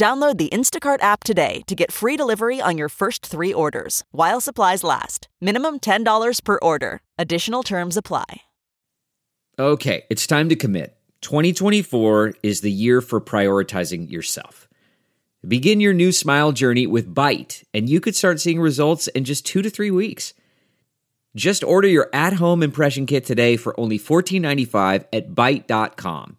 Download the Instacart app today to get free delivery on your first three orders while supplies last. Minimum $10 per order. Additional terms apply. Okay, it's time to commit. 2024 is the year for prioritizing yourself. Begin your new smile journey with Byte, and you could start seeing results in just two to three weeks. Just order your at home impression kit today for only $14.95 at Byte.com.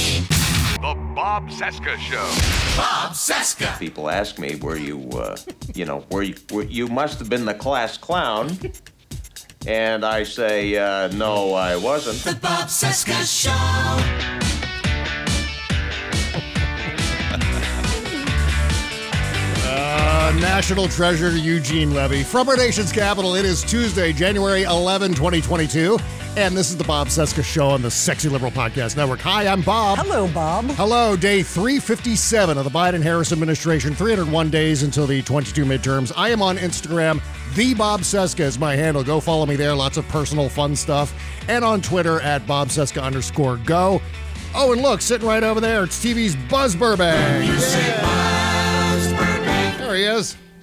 The Bob Cesca Show. Bob Cesca. People ask me where you, uh, you know, where you, where you must have been the class clown. And I say, uh, no, I wasn't. The Bob Cesca Show. Uh, National Treasure Eugene Levy. From our nation's capital, it is Tuesday, January 11, 2022. And this is the Bob Cesca Show on the Sexy Liberal Podcast Network. Hi, I'm Bob. Hello, Bob. Hello, day 357 of the Biden Harris administration, 301 days until the 22 midterms. I am on Instagram. The Bob Cesca is my handle. Go follow me there. Lots of personal fun stuff. And on Twitter at Bob Cesca underscore go. Oh, and look, sitting right over there, it's TV's Buzz Burbank.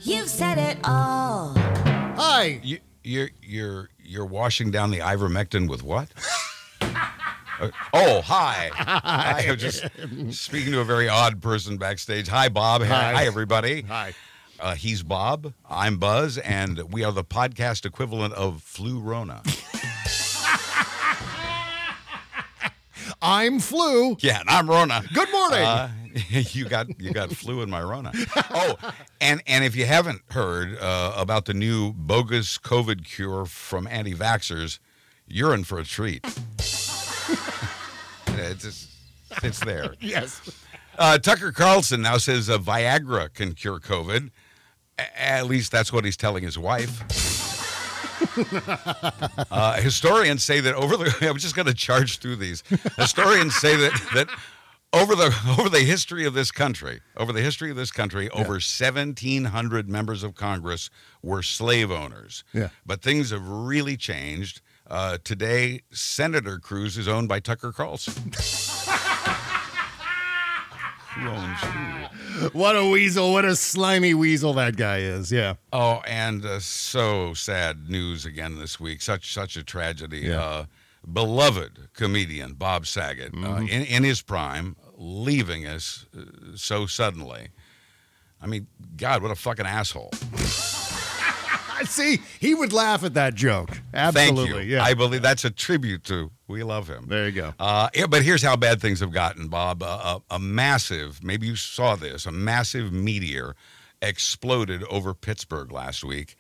You've said it all. Hi. You, you're you're you're washing down the ivermectin with what? Uh, oh, hi. I am just speaking to a very odd person backstage. Hi, Bob. Hi, Hi. everybody. Hi. Uh, he's Bob. I'm Buzz, and we are the podcast equivalent of Flu Rona. I'm Flu. Yeah, and I'm Rona. Good morning. Uh, you got you got flu in my Rona. Oh, and and if you haven't heard uh, about the new bogus COVID cure from anti-vaxxers, you're in for a treat. it's just, it's there. yes. Uh, Tucker Carlson now says uh, Viagra can cure COVID. A- at least that's what he's telling his wife. uh, historians say that over the. I'm just going to charge through these. Historians say that that over the over the history of this country, over the history of this country, over 1,700 members of Congress were slave owners. Yeah. But things have really changed. Uh, today, Senator Cruz is owned by Tucker Carlson. Who owns who? What a weasel. What a slimy weasel that guy is. Yeah. Oh, and uh, so sad news again this week. Such such a tragedy. Yeah. Uh, beloved comedian Bob Saget, uh, Mm-hmm. in, in his prime, leaving us uh, so suddenly. I mean, God, what a fucking asshole! I see. He would laugh at that joke. Absolutely. Yeah. I believe that's a tribute to we love him. there you go. Uh, yeah, but here's how bad things have gotten, Bob. Uh, a, a massive, maybe you saw this, a massive meteor exploded over Pittsburgh last week,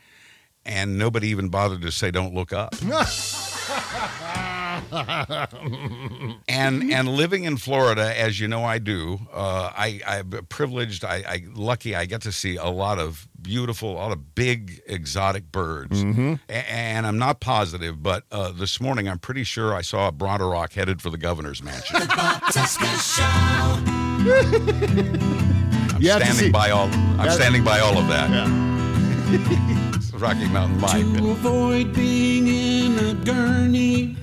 and nobody even bothered to say, "Don't look up." and and living in Florida, as you know, I do. Uh, I I'm privileged. I, I lucky. I get to see a lot of beautiful, a lot of big exotic birds. A- and I'm not positive, but uh, this morning I'm pretty sure I saw a Bronterock headed for the governor's mansion. Bob Show. I'm You standing see- by all. I'm That- standing by all of that. Yeah. Rocky Mountain Mike. To avoid being in a gurney,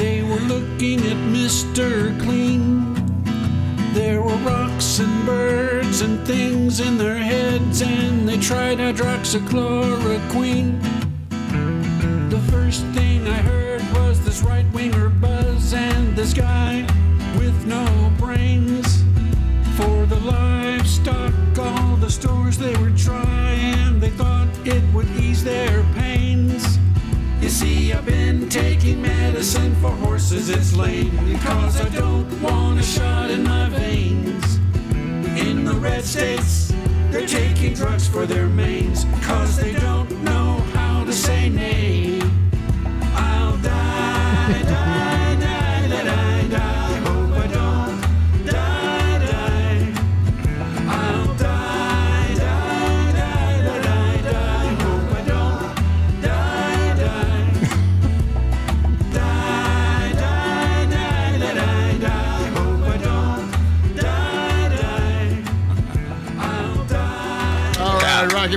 they were looking at Mr. Clean. There were rocks and birds and things in their heads, and they tried hydroxychloroquine. The first thing I heard was this right winger buzz and this guy with no brains. For the livestock, all the stores they were trying, they thought it would ease their pains. See, I've been taking medicine for horses, it's lame. Because I don't want a shot in my veins. In the red states, they're taking drugs for their mains. Cause they don't know how to say nay.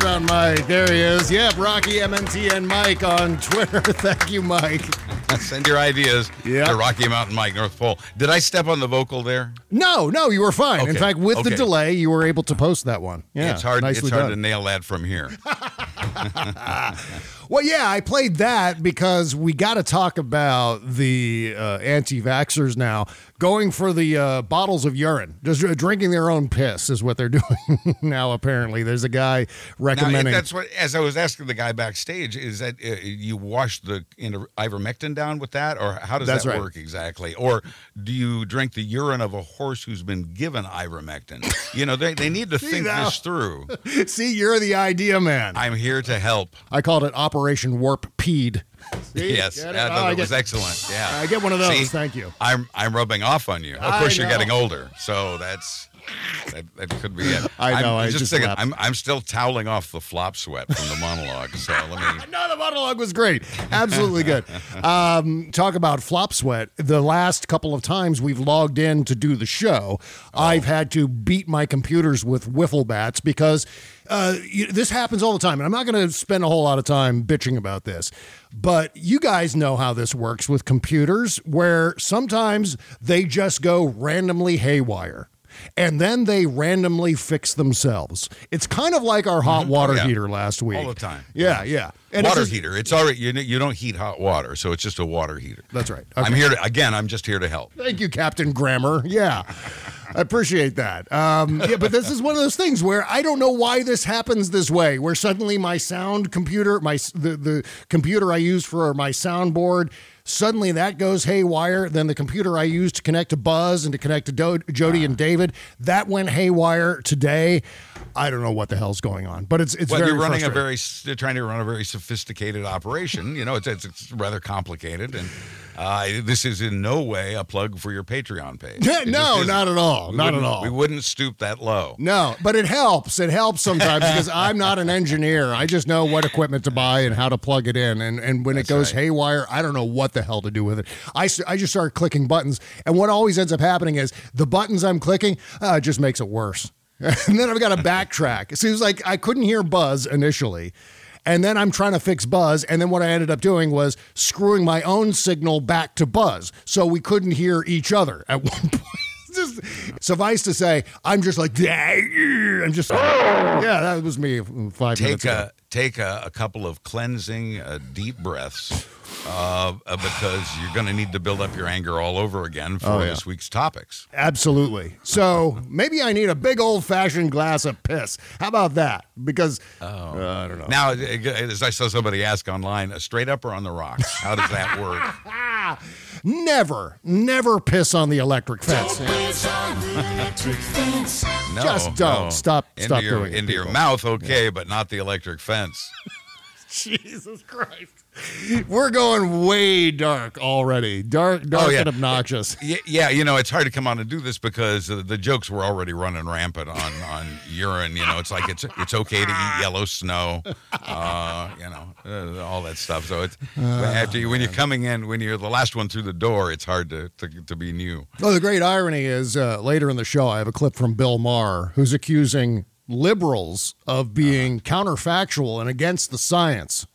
Mountain Mike. There he is. Yep, Rocky MNTN Mike on Twitter. Thank you, Mike. Send your ideas Yeah. to Rocky Mountain Mike, North Pole. Did I step on the vocal there? No, no, you were fine. In fact, with the delay, you were able to post that one. Yeah, it's hard. It's hard done. to nail that from here. Well, yeah, I played that because we got to talk about the uh, anti-vaxxers now going for the uh, bottles of urine, just uh, drinking their own piss is what they're doing now. Apparently, there's a guy Now, recommending. that's what. As I was asking the guy backstage, is that uh, you wash the ivermectin down with that, or how does That's that right. work exactly? Or do you drink the urine of a horse who's been given ivermectin? You know, they, they need to think now- this through. See, you're the idea man. I'm here to help. I called it Operation Warp Peed. See? Yes, it? yeah, Oh, no, that was get- excellent. Yeah, I get one of those. See? Thank you. I'm I'm rubbing off on you. Of course, you're getting older, so that's that, that could be it. I know, I'm I just thinking. laughed. I'm I'm still toweling off the flop sweat from the monologue. So let me. No, the monologue was great. Absolutely good. Um, talk about flop sweat. The last couple of times we've logged in to do the show, I've had to beat my computers with wiffle bats because uh, you, this happens all the time. And I'm not going to spend a whole lot of time bitching about this, but you guys know how this works with computers, where sometimes they just go randomly haywire. And then they randomly fix themselves. It's kind of like our hot water Oh, yeah. heater last week. All the time. Yeah, yeah. And it's water just- heater. It's already you. You don't heat hot water, so it's just a water heater. That's right. I'm here to again. I'm just here to help. Thank you, Captain Grammar. Yeah, I appreciate that. Um, yeah, but this is one of those things where I don't know why this happens this way. Where suddenly my sound computer, my the the computer I use for my soundboard, suddenly that goes haywire. Then the computer I use to connect to Buzz and to connect to Do- Jody and ah. David, that went haywire today. I don't know what the hell's going on, but it's it's Well, very you're running a very, you're trying to run a very sophisticated operation. You know, it's, it's, it's rather complicated, and uh, this is in no way a plug for your Patreon page. No, isn't. at all. We Not at all. We wouldn't stoop that low. No, but it helps. It helps sometimes because I'm not an engineer. I just know what equipment to buy and how to plug it in. And and when it goes right. haywire, I don't know what the hell to do with it. I, I just start clicking buttons, and what always ends up happening is the buttons I'm clicking uh, just makes it worse. and then I've got to backtrack. It seems like I couldn't hear Buzz initially. And then I'm trying to fix Buzz. And then what I ended up doing was screwing my own signal back to Buzz. So we couldn't hear each other at one point. just suffice to say, I'm just like, I'm just, yeah, that was me five minutes Take ago. a take a, a couple of cleansing, uh, deep breaths, uh, uh, because you're going to need to build up your anger all over again for Oh, yeah. this week's topics. Absolutely. So maybe I need a big old fashioned glass of piss. How about that? Because uh, I don't know. Now, uh, as I saw somebody ask online, straight up or on the rocks? How does that work? Never, never piss on the electric fence. Piss on the electric fence. No, Just don't. no. Stop- into stop your, doing it, into your people. mouth, okay, but not the electric fence. Jesus Christ. We're going way dark already. Dark, dark Oh, yeah. and obnoxious. Yeah, you know, it's hard to come on and do this because uh, the jokes were already running rampant on, on urine. You know, it's like it's it's okay to eat yellow snow, uh, you know, uh, all that stuff. So it's after you, when you're coming in, when you're the last one through the door, it's hard to to, to be new. Well, the great irony is uh, later in the show, I have a clip from Bill Maher who's accusing liberals of being counterfactual and against the science.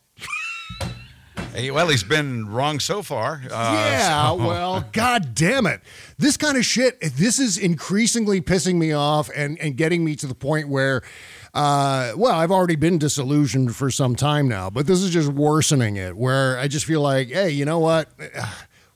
Hey, well, he's been wrong so far. Uh, yeah, so- well, god damn it. This kind of shit, this is increasingly pissing me off and, and getting me to the point where, uh, well, I've already been disillusioned for some time now, but this is just worsening it, where I just feel like, hey, you know what?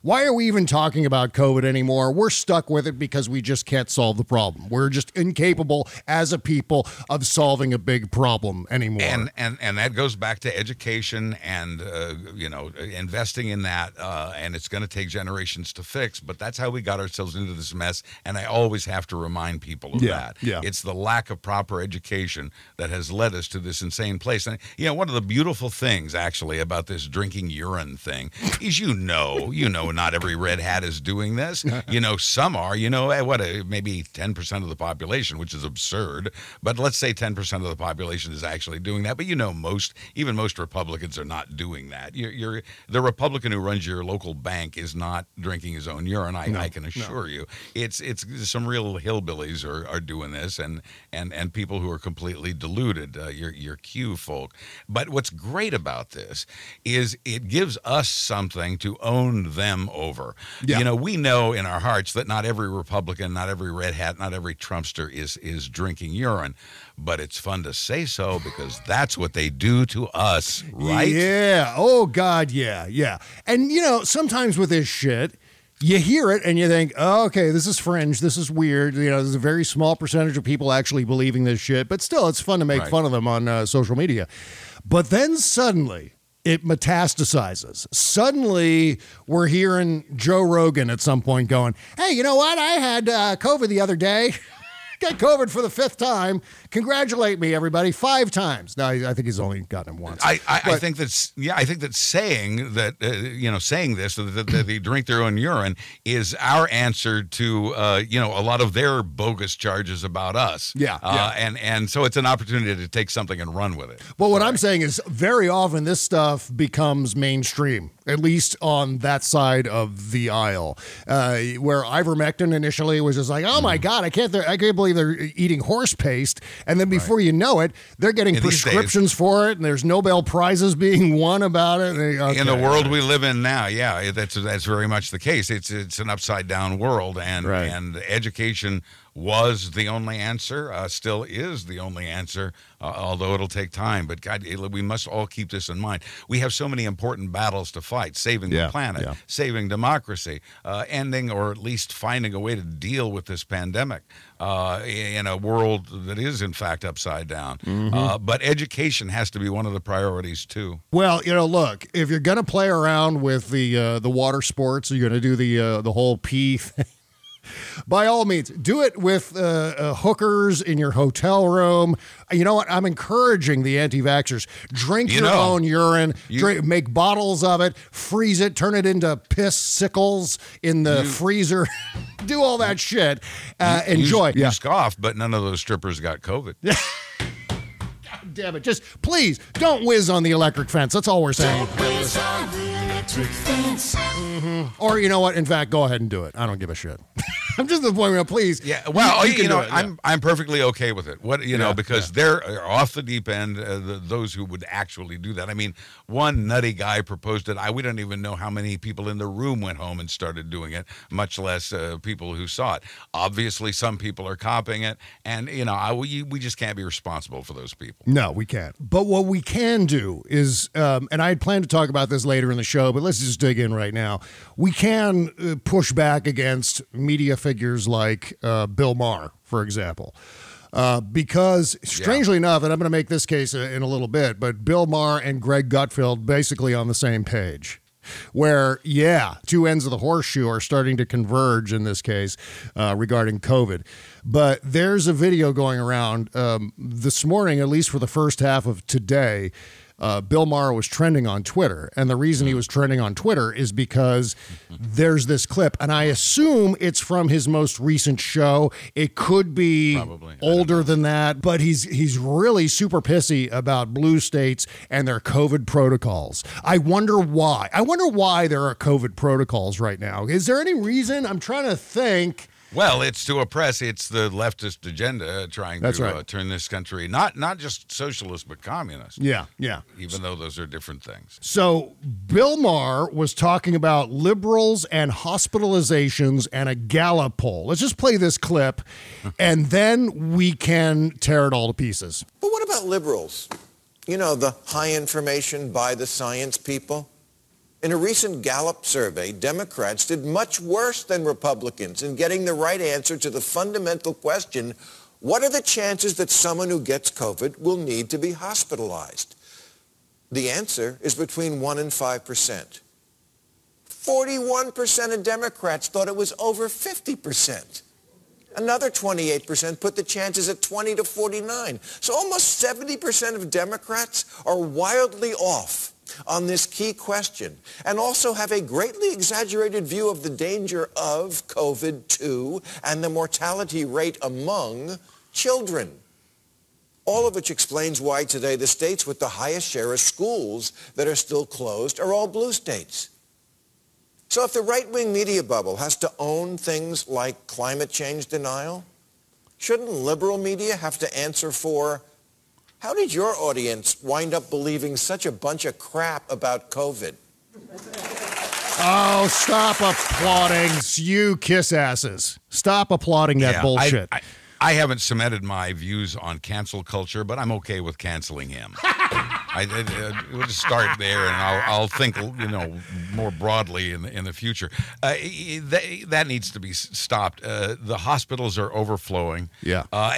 Why are we even talking about COVID anymore? We're stuck with it because we just can't solve the problem. We're just incapable as a people of solving a big problem anymore. And and and that goes back to education and uh, you know investing in that. Uh, and it's going to take generations to fix. But that's how we got ourselves into this mess. And I always have to remind people of Yeah, that. yeah. It's the lack of proper education that has led us to this insane place. And you know, one of the beautiful things actually about this drinking urine thing is you know, you know, not every red hat is doing this. You know, some are. You know, eh, what? uh, Maybe ten percent of the population, which is absurd. But let's say ten percent of the population is actually doing that. But you know, most, even most Republicans are not doing that. You're, you're the Republican who runs your local bank is not drinking his own urine. I, I can assure you. It's it's some real hillbillies are, are doing this, and and and people who are completely deluded. Uh, your your Q folk. But what's great about this is it gives us something to own them over. Yeah. You know, we know in our hearts that not every Republican, not every red hat, not every Trumpster is is drinking urine, but it's fun to say so because that's what they do to us, right? Yeah. Oh God. Yeah. Yeah. And you know, sometimes with this shit, you hear it and you think, oh, okay, this is fringe. This is weird. You know, there's a very small percentage of people actually believing this shit, but still, it's fun to make Right. fun of them on uh, social media. But then suddenly. It metastasizes. Suddenly, we're hearing Joe Rogan at some point going, Hey, you know what? I had uh, COVID the other day. Got COVID for the fifth time. Congratulate me, everybody. Five times. No, I I think he's only gotten him once. I, I, I think that's yeah. I think that saying that uh, you know saying this that, that, they drink their own urine is our answer to uh, you know a lot of their bogus charges about us. Yeah, uh, yeah. and and so it's an opportunity to take something and run with it. But what I'm saying is, very often this stuff becomes mainstream, at least on that side of the aisle. Uh, where ivermectin initially was just like, oh my Mm-hmm. god, I can't, I can't believe they're eating horse paste, and then before you know it, they're getting Yeah, these days- prescriptions for it, and there's Nobel prizes being won about it. They- in the world we live in now, yeah, that's that's very much the case. It's it's an upside down world, and Right. and education was the only answer, uh, still is the only answer, uh, although it'll take time. But God, it- we must all keep this in mind. We have so many important battles to fight: saving Yeah, the planet, yeah. saving democracy, uh, ending or at least finding a way to deal with this pandemic uh, in a world that is in fact upside down. Mm-hmm. Uh, but education has to be one of the priorities too. Well, you know, look, if you're gonna play around with the uh, the water sports, you're gonna do the uh, the whole pee thing. By all means, do it with uh, uh, hookers in your hotel room. You know what? I'm encouraging the anti-vaxxers. Drink You your know, own urine. you- drink, make bottles of it. Freeze it. Turn it into piss sickles in the freezer. do all that shit. Uh, You- enjoy. You, scoff, but none of those strippers got COVID. God damn it! Just please don't whiz on the electric fence. That's all we're saying. Whiz on the electric fence. Mm-hmm. Or you know what? In fact, go ahead and do it. I don't give a shit. I'm just at the point where please. Yeah, well, you, know, do it, yeah. I'm I'm perfectly okay with it. What you know, Yeah, because they're off the deep end. Uh, the, those who would actually do that. I mean, one nutty guy proposed it. I we don't even know how many people in the room went home and started doing it, much less uh, people who saw it. Obviously, some people are copying it, and you know, I, we we just can't be responsible for those people. No, we can't. But what we can do is, um, and I had planned to talk about this later in the show, but let's just dig in right now. We can uh, push back against media figures like uh, Bill Maher, for example. Uh, because strangely enough, and I'm going to make this case in a little bit, but Bill Maher and Greg Gutfeld basically on the same page. Where, yeah, two ends of the horseshoe are starting to converge in this case uh, regarding COVID. But there's a video going around um, this morning, at least for the first half of today. Uh, Bill Maher was trending on Twitter. And the reason he was trending on Twitter is because there's this clip. And I assume it's from his most recent show. It could be Probably. Older than that, but he's he's really super pissy about blue states and their COVID protocols. I wonder why. I wonder why there are COVID protocols right now. Is there any reason? I'm trying to think. Well, it's to oppress. It's the leftist agenda trying That's to right. uh, turn this country not not just socialist but communist. Yeah, yeah. Even though those are different things. So Bill Maher was talking about liberals and hospitalizations and a Gallup poll. Let's just play this clip, and then we can tear it all to pieces. But what about liberals? You know, the high information by the science people? In a recent Gallup survey, Democrats did much worse than Republicans in getting the right answer to the fundamental question, what are the chances that someone who gets COVID will need to be hospitalized? The answer is between 1 and 5 percent. 41% of Democrats thought it was over 50%. Another 28% put the chances at 20 to 49. So almost 70% of Democrats are wildly off on this key question and also have a greatly exaggerated view of the danger of COVID-2 and the mortality rate among children. All of which explains why today the states with the highest share of schools that are still closed are all blue states. So if the right-wing media bubble has to own things like climate change denial, shouldn't liberal media have to answer for how did your audience wind up believing such a bunch of crap about COVID? Oh, stop applauding, you kiss asses. Stop applauding that Yeah, I- bullshit. I, I haven't cemented my views on cancel culture, but I'm okay with canceling him. I, I- we'll just start there, and I'll, I'll think, you know, more broadly in the, in the future. Uh, that, that needs to be stopped. Uh, the hospitals are overflowing. Yeah. Uh,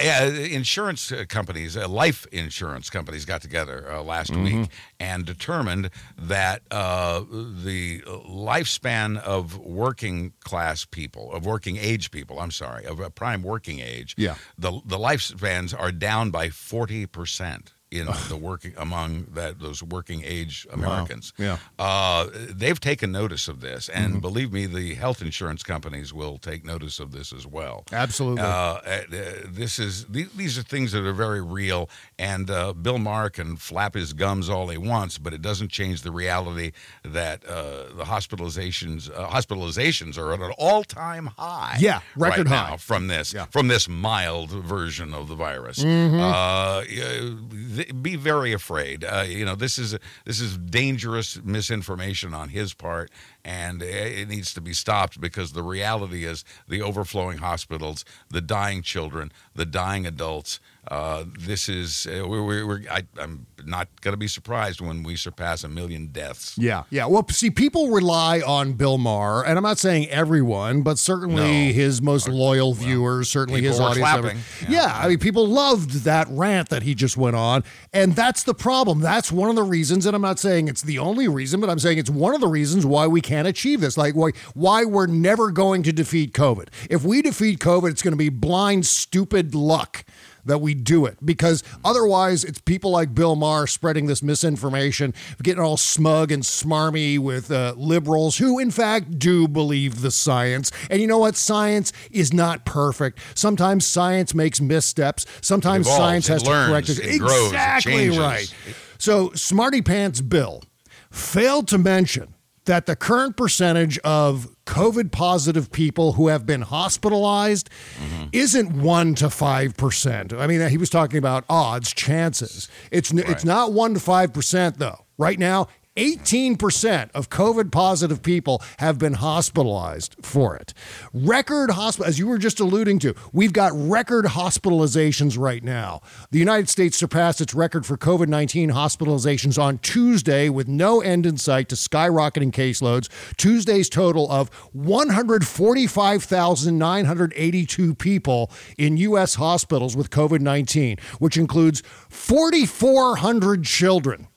insurance companies, uh, life insurance companies, got together uh, last week and determined that uh, the lifespan of working class people, of working age people, I'm sorry, of a prime working age, Yeah. the the lifespans are down by forty percent. In the working among that those working age Americans, Yeah. uh, they've taken notice of this, and Mm-hmm. believe me, the health insurance companies will take notice of this as well. Absolutely. Uh, uh, this is th- these are things that are very real, and uh, Bill Maher can flap his gums all he wants, but it doesn't change the reality that uh, the hospitalizations uh, hospitalizations are at an all time high. Yeah, record right high. now from this Yeah. Mm-hmm. from this mild version of the virus. Uh, th- be very afraid. Uh, you know this is this is dangerous misinformation on his part, and it needs to be stopped because the reality is the overflowing hospitals, the dying children, the dying adults. Uh, this is uh, we're, we're, we're I, I'm not going to be surprised when we surpass a million deaths. Yeah, yeah. Well, see, people rely on Bill Maher, and I'm not saying everyone, but certainly No. his most loyal viewers, certainly his audience. clapping. Yeah. I mean, people loved that rant that he just went on, and that's the problem. That's one of the reasons, and I'm not saying it's the only reason, but I'm saying it's one of the reasons why we can't achieve this. Like why why we're never going to defeat COVID. If we defeat COVID, it's going to be blind, stupid luck that we do it because otherwise it's people like Bill Maher spreading this misinformation, getting all smug and smarmy with uh, liberals who, in fact, do believe the science. And you know what? Science is not perfect. Sometimes science makes missteps. Sometimes evolves, science has learns, to correct it grows, exactly changes. right. So, Smarty Pants Bill failed to mention that the current percentage of COVID positive people who have been hospitalized mm-hmm. isn't one to five percent. I mean, he was talking about odds, chances. It's n it's not one to five percent though. Right now, 18% of COVID positive people have been hospitalized for it. Record hospital, as you were just alluding to, we've got record hospitalizations right now. The United States surpassed its record for COVID 19 hospitalizations on Tuesday with no end in sight to skyrocketing caseloads. Tuesday's total of 145,982 people in U.S. hospitals with COVID 19, which includes 4,400 children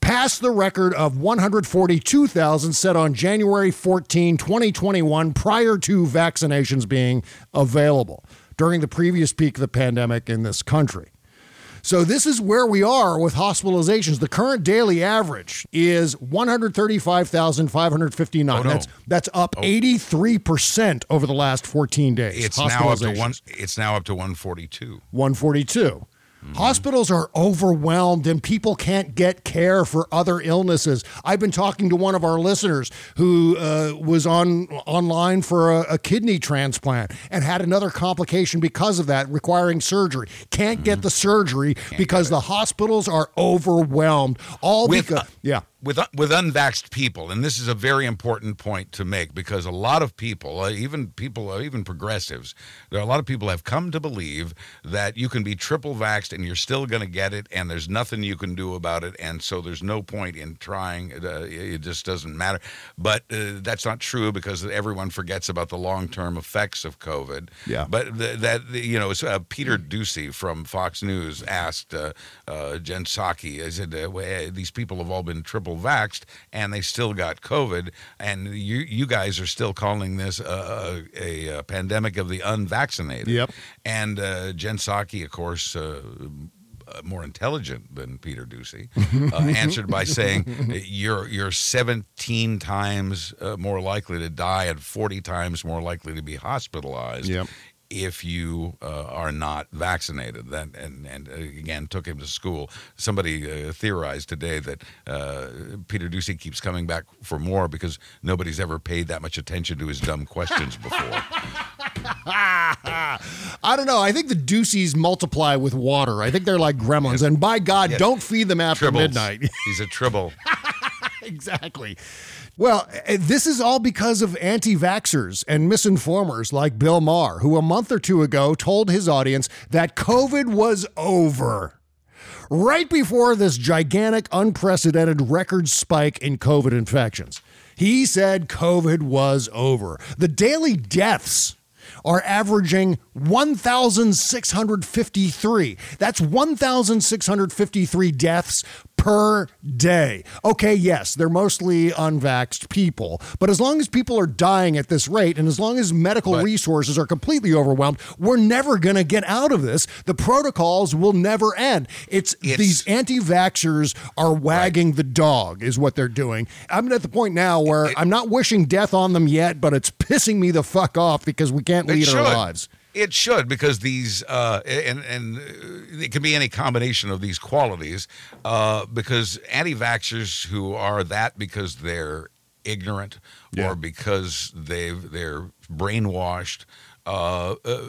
passed the record of 142,000 set on January 14, 2021, prior to vaccinations being available during the previous peak of the pandemic in this country. So this is where we are with hospitalizations. The current daily average is 135,559. Oh, no. That's that's up 83% over the last 14 days. It's now up to one. It's now up to 142. 142. Hospitals are overwhelmed and people can't get care for other illnesses. I've been talking to one of our listeners who uh, was on online for a, a kidney transplant and had another complication because of that, requiring surgery. Can't get the surgery because the hospitals are overwhelmed. All With, because uh, yeah. With with unvaxxed people, and this is a very important point to make because a lot of people, uh, even people, uh, even progressives, there are a lot of people have come to believe that you can be triple vaxxed and you're still going to get it, and there's nothing you can do about it, and so there's no point in trying. Uh, it just doesn't matter. But uh, that's not true because everyone forgets about the long term effects of COVID. Yeah. But th- that you know, uh, Peter Doocy from Fox News asked uh, uh, Jen Psaki, "Is it uh, these people have all been triple vaxxed and they still got COVID, and you you guys are still calling this a, a, a pandemic of the unvaccinated?" Yep. And uh, Jen Psaki, of course. Uh, uh, more intelligent than Peter Doocy, uh, answered by saying, "You're you're 17 times uh, more likely to die and 40 times more likely to be hospitalized Yep. If you uh, are not vaccinated." That and and uh, again took him to school. Somebody uh, theorized today that uh, Peter Doocy keeps coming back for more because nobody's ever paid that much attention to his dumb questions before. I don't know. I think the Doocys multiply with water. I think they're like gremlins. And by God, Yeah. don't feed them after Tribbles. midnight. He's a tribble. exactly. Well, eh, this is all because of anti vaxxers and misinformers like Bill Maher, who a month or two ago told his audience that COVID was over. Right before this gigantic, unprecedented record spike in COVID infections, he said COVID was over. The daily deaths are averaging 1,653. That's 1,653 deaths per day. Okay, yes, they're mostly unvaxxed people, but as long as people are dying at this rate and as long as medical But- resources are completely overwhelmed, we're never going to get out of this. The protocols will never end. It's, It's- these anti-vaxxers are wagging the dog is what they're doing. I'm at the point now where I'm not wishing death on them yet, but it's pissing me the fuck off because we can't lead it our lives. It should because these uh, and and uh, it can be any combination of these qualities. Uh, because anti-vaxxers who are that because they're ignorant Yeah. or because they've they're brainwashed. Uh, uh,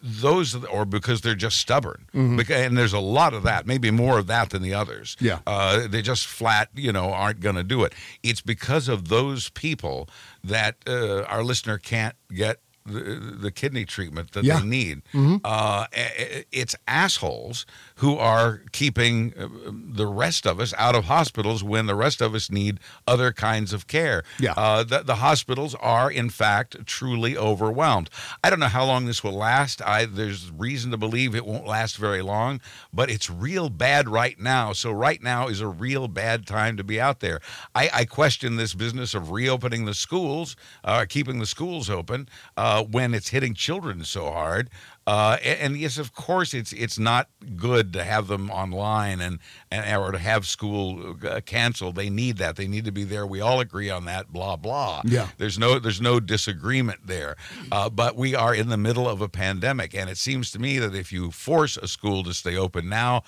those or because they're just stubborn, Beca- and there's a lot of that. Maybe more of that than the others. Yeah. uh, they just flat, you know, aren't going to do it. It's because of those people that uh, our listener can't get the, the kidney treatment that Yeah. they need. Uh, i- it's assholes who are keeping uh, the rest of us out of hospitals when the rest of us need other kinds of care. Yeah. Uh, the, the hospitals are, in fact, truly overwhelmed. I don't know how long this will last. I, there's reason to believe it won't last very long, but it's real bad right now. So, right now is a real bad time to be out there. I, I question this business of reopening the schools, uh, keeping the schools open uh, when it's hitting children so hard. Uh, a- and, yes, of course, it's it's not good to have them online and, and or to have school uh, canceled. They need that. They need to be there. We all agree on that. Blah blah. Yeah. There's no there's no disagreement there. Uh, but we are in the middle of a pandemic, and it seems to me that if you force a school to stay open now.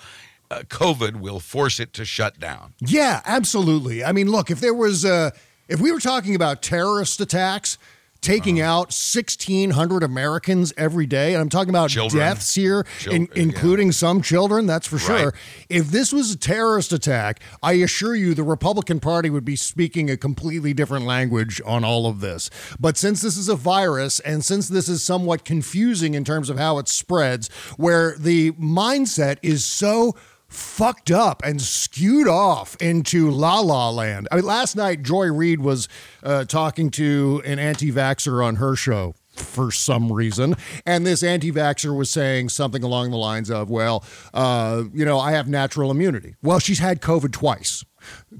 Uh, COVID will force it to shut down. Yeah, absolutely. I mean, look, if there was, uh, if we were talking about terrorist attacks taking out 1,600 Americans every day, and I'm talking about Children. deaths here, Chil- in- yeah. including some children, that's for sure. If this was a terrorist attack, I assure you the Republican Party would be speaking a completely different language on all of this. But since this is a virus, and since this is somewhat confusing in terms of how it spreads, where the mindset is so fucked up and skewed off into la la land. I mean, last night, Joy Reid was uh, talking to an anti vaxxer on her show for some reason. And this anti vaxxer was saying something along the lines of, well, uh, you know, I have natural immunity. Well, she's had COVID twice.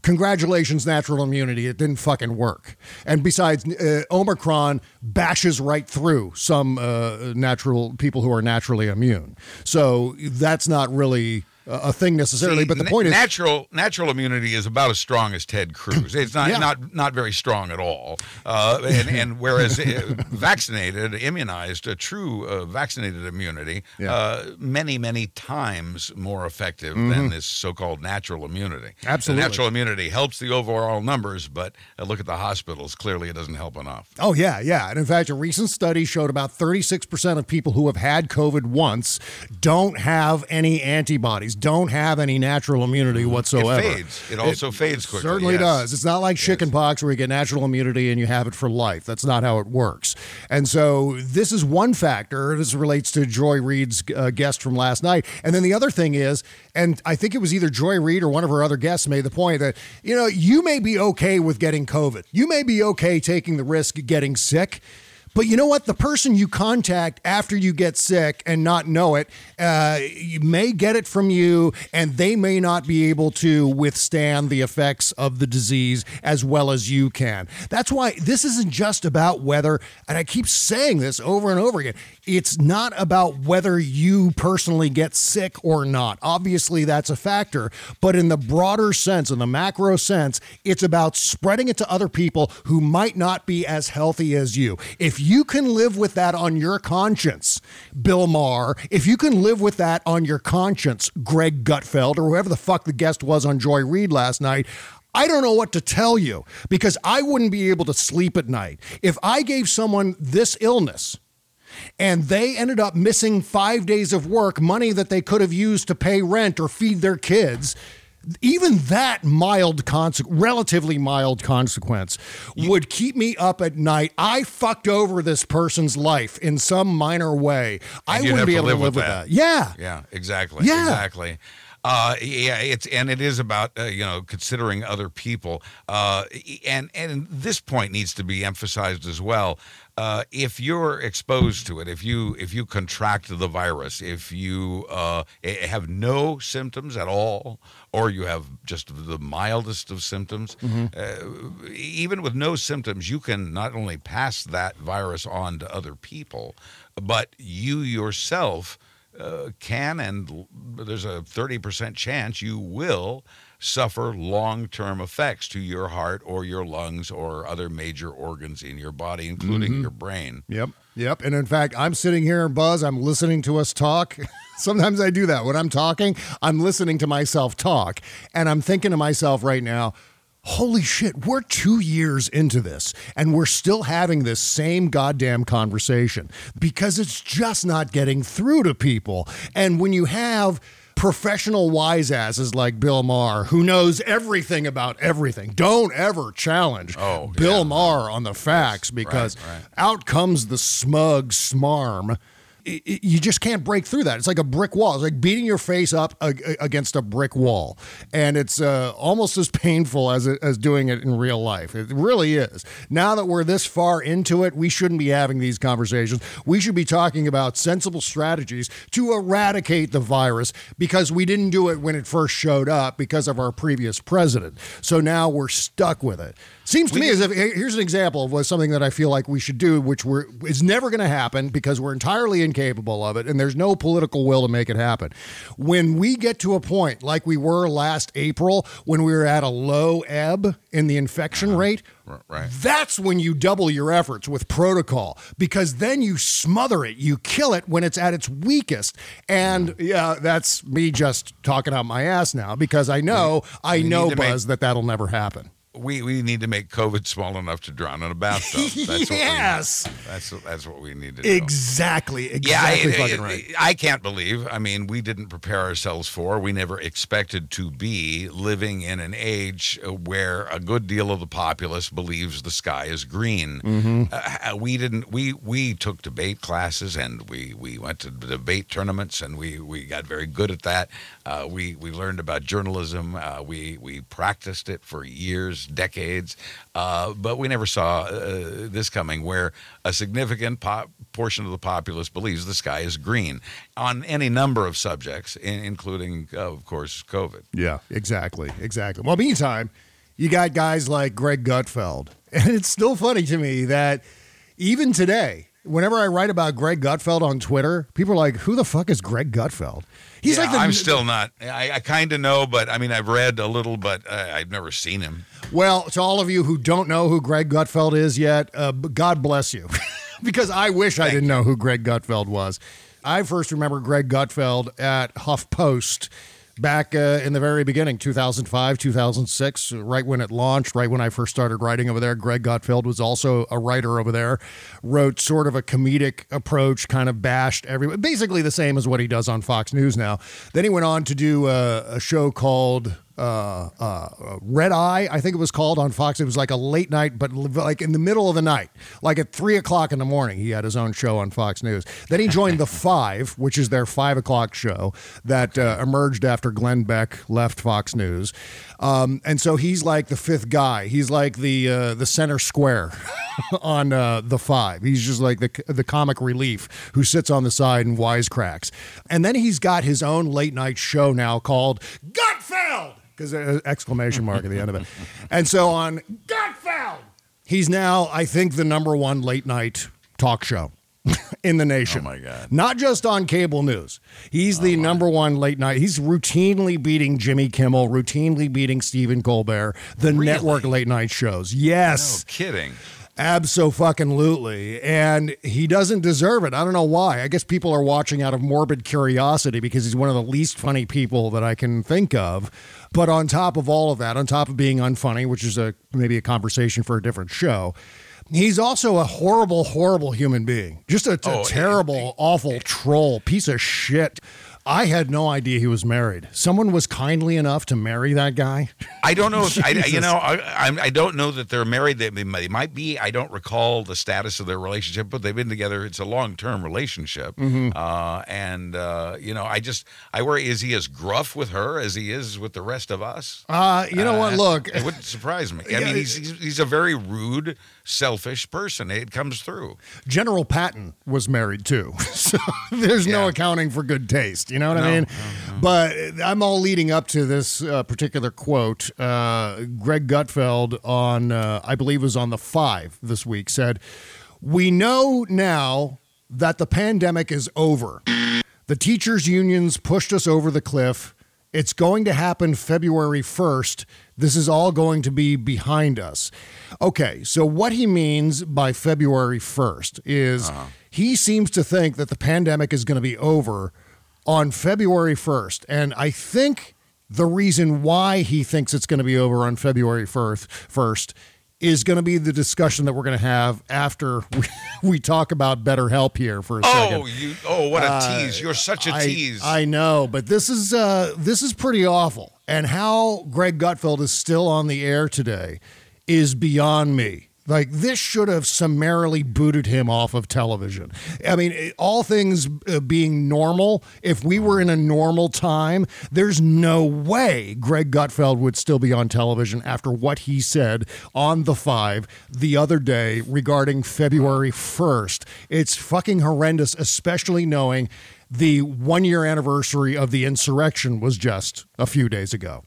Congratulations, natural immunity. It didn't fucking work. And besides, uh, Omicron bashes right through some uh, natural people who are naturally immune. So that's not really a thing necessarily. See, but the na- point is, natural natural immunity is about as strong as Ted Cruz. It's not Yeah. not not very strong at all. Uh, and, and whereas uh, vaccinated, immunized, a true uh, vaccinated immunity, Yeah. uh, many many times more effective than this so-called natural immunity. Mm-hmm. Absolutely. The natural immunity helps the overall numbers, but uh, look at the hospitals. Clearly, it doesn't help enough. Oh, yeah, yeah. And in fact, a recent study showed about 36% of people who have had COVID once don't have any antibodies. Don't have any natural immunity whatsoever. It fades. It also fades quickly. Certainly yes. does. It's not like chickenpox where you get natural immunity and you have it for life. That's not how it works. And so this is one factor. This relates to Joy Reid's uh, guest from last night. And then the other thing is, and I think it was either Joy Reid or one of her other guests made the point that, you know, you may be okay with getting COVID. You may be okay taking the risk of getting sick. But you know what? The person you contact after you get sick and not know it, uh, you may get it from you, and they may not be able to withstand the effects of the disease as well as you can. That's why this isn't just about whether, and I keep saying this over and over again, it's not about whether you personally get sick or not. Obviously, that's a factor, but in the broader sense, in the macro sense, it's about spreading it to other people who might not be as healthy as you. If you can live with that on your conscience, Bill Maher, if you can live with that on your conscience, Greg Gutfeld, or whoever the fuck the guest was on Joy Reid last night, I don't know what to tell you because I wouldn't be able to sleep at night. If I gave someone this illness, and they ended up missing five days of work, money that they could have used to pay rent or feed their kids. Even that mild, conse- relatively mild consequence would keep me up at night. I fucked over this person's life in some minor way. I wouldn't be able to live with with that. that. Yeah. Yeah, exactly. Yeah. Exactly. Uh, yeah, it's and it is about uh, you know considering other people, uh, and and this point needs to be emphasized as well. Uh, if you're exposed to it, if you if you contract the virus, if you uh, have no symptoms at all, or you have just the mildest of symptoms, uh, even with no symptoms, you can not only pass that virus on to other people, but you yourself uh, can and there's a 30% chance you will suffer long-term effects to your heart or your lungs or other major organs in your body including mm-hmm. your brain Yep. Yep. And in fact, I'm sitting here Buzz, I'm listening to us talk. Sometimes I do that. When I'm talking, I'm listening to myself talk. And I'm thinking to myself right now, holy shit, we're two years into this and we're still having this same goddamn conversation because it's just not getting through to people. And when you have professional wise asses like Bill Maher, who knows everything about everything. Don't ever challenge Oh, Bill yeah. Maher on the facts because right. out comes the smug smarm. You just can't break through that. It's like a brick wall. It's like beating your face up ag- against a brick wall, and it's uh, almost as painful as as doing it in real life. It really is. Now that we're this far into it, we shouldn't be having these conversations. We should be talking about sensible strategies to eradicate the virus because we didn't do it when it first showed up because of our previous president. So now we're stuck with it. Seems to me as if here's an example of what something that I feel like we should do, which we're is never going to happen because we're entirely incapable of it, and there's no political will to make it happen. When we get to a point like we were last April, when we were at a low ebb in the infection uh-huh. rate, R- right that's when you double your efforts with protocol because then you smother it, you kill it when it's at its weakest. And yeah, that's me just talking out my ass now because I know, I we know, to make- Buzz, that that'll never happen. We we need to make covid small enough to drown in a bathtub that's Yes. what we, that's that's what we need to do Exactly. Yeah, Exactly I, fucking I- right. I can't believe. I mean, we didn't prepare ourselves for. We never expected to be living in an age uh, where a good deal of the populace believes the sky is green. Mm-hmm. Uh, we didn't. We we took debate classes and we we went to debate tournaments and we we got very good at that. Uh, we we learned about journalism. Uh, we we practiced it for years, decades, uh, but we never saw uh, this coming, where a significant po- portion of the populace believes the sky is green on any number of subjects, in, including, uh, of course, COVID. Yeah, exactly. Exactly. Well, meantime, you got guys like Greg Gutfeld. And it's still funny to me that even today, whenever I write about Greg Gutfeld on Twitter, people are like, who the fuck is Greg Gutfeld? He's Yeah, like the I'm still not. I, I kind of know, but I mean, I've read a little, but uh, I've never seen him. Well, to all of you who don't know who Greg Gutfeld is yet, uh, God bless you. because I wish I didn't know who Greg Gutfeld was. I first remember Greg Gutfeld at HuffPost back uh, in the very beginning, 2005, 2006, right when it launched, right when I first started writing over there. Greg Gutfeld was also a writer over there, wrote sort of a comedic approach, kind of bashed everyone, basically the same as what he does on Fox News now. Then he went on to do a, a show called uh, uh, Red Eye, I think it was called on Fox. It was like a late night, but like in the middle of the night, like at three o'clock in the morning. He had his own show on Fox News. Then he joined the Five, which is their five o'clock show that uh, emerged after Glenn Beck left Fox News. Um, and so he's like the fifth guy. He's like the uh, the center square on uh, the Five. He's just like the the comic relief who sits on the side and wisecracks. And then he's got his own late night show now called Gutfeld because an exclamation mark at the end of it. And so on Gutfeld, he's now, I think, the number one late night talk show in the nation. Oh my God. Not just on cable news. He's the oh, number one late night. He's routinely beating Jimmy Kimmel, routinely beating Stephen Colbert, the network late night shows. Yes. No kidding. Absolutely. And he doesn't deserve it. I don't know why. I guess people are watching out of morbid curiosity because he's one of the least funny people that I can think of. But on top of all of that, on top of being unfunny, which is a maybe a conversation for a different show, he's also a horrible, horrible human being. Just a, a Oh, terrible, awful troll, piece of shit. I had no idea he was married. Someone was kindly enough to marry that guy. I don't know. If, I, you know, I, I'm- don't know that they're married. They, they might- be. I don't recall the status of their relationship, but they've been together. It's a long term relationship. Mhm. Uh, and uh, you know, I just I worry: is he as gruff with her as he is with the rest of us? Uh, you know what? Uh, Look, it wouldn't surprise me. I mean, he's, he's he's a very rude, selfish person. It comes through. General Patton was married too. So there's no accounting for good taste. You know what I No, mean? But I'm all leading up to this uh, particular quote. Uh, Greg Gutfeld on, uh, I believe, was on the five this week said, We know now that the pandemic is over. The teachers' unions pushed us over the cliff. It's going to happen February 1st. This is all going to be behind us. Okay, so what he means by February 1st is uh-huh. he seems to think that the pandemic is going to be over on February 1st. And I think the reason why he thinks it's going to be over on February 1st, 1st is going to be the discussion that we're going to have after we, we talk about better help here for a second. Oh, you! Oh, what a Uh, tease! You're such a I- tease. I know, but this is uh, this is pretty awful. And how Greg Gutfeld is still on the air today is beyond me. Like this should have summarily booted him off of television. I mean, all things uh, being normal, if we were in a normal time, there's no way Greg Gutfeld would still be on television after what he said on the 5 the other day regarding February 1st. It's fucking horrendous, especially knowing the one year anniversary of the insurrection was just a few days ago.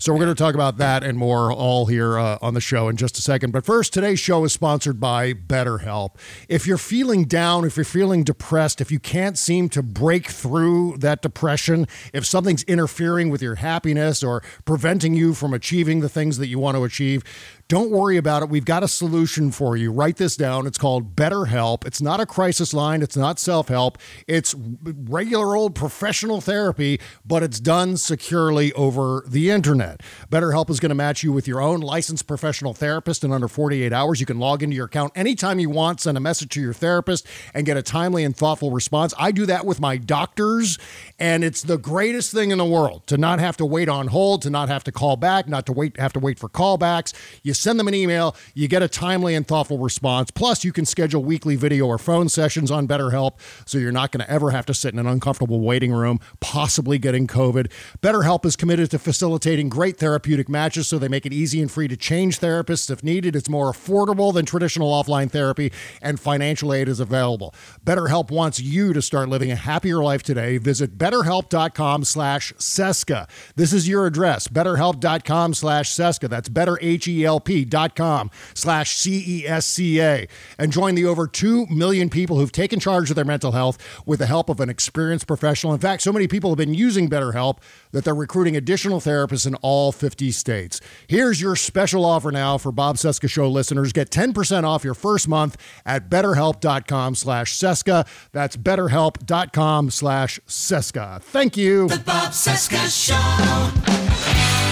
So we're going to talk about that and more all here uh, on the show in just a second. But first, today's show is sponsored by BetterHelp. If you're feeling down, if you're feeling depressed, if you can't seem to break through that depression, if something's interfering with your happiness or preventing you from achieving the things that you want to achieve, don't worry about it. We've got a solution for you. Write this down. It's called BetterHelp. It's not a crisis line, it's not self help. It's regular old professional therapy, but it's done securely over the internet. BetterHelp is going to match you with your own licensed professional therapist in under 48 hours. You can log into your account anytime you want, send a message to your therapist, and get a timely and thoughtful response. I do that with my doctors, and it's the greatest thing in the world to not have to wait on hold, to not have to call back, not to wait have to wait for callbacks. You send them an email, you get a timely and thoughtful response. Plus, you can schedule weekly video or phone sessions on BetterHelp, so you're not going to ever have to sit in an uncomfortable waiting room, possibly getting COVID. BetterHelp is committed to facilitating great therapeutic matches, so they make it easy and free to change therapists if needed. It's more affordable than traditional offline therapy, and financial aid is available. BetterHelp wants you to start living a happier life today. Visit betterhelp.com slash Cesca. This is your address, betterhelp.com slash Cesca. That's better, H-E-L-P betterhelp.com slash C-E-S-C-A and join the over 2 million people who've taken charge of their mental health with the help of an experienced professional. In fact, so many people have been using BetterHelp that they're recruiting additional therapists in all 50 states. Here's your special offer now for Bob Cesca Show listeners. Get 10% off your first month at betterhelp.com slash Cesca. That's betterhelp.com slash Cesca. Thank you. The Bob Cesca Show.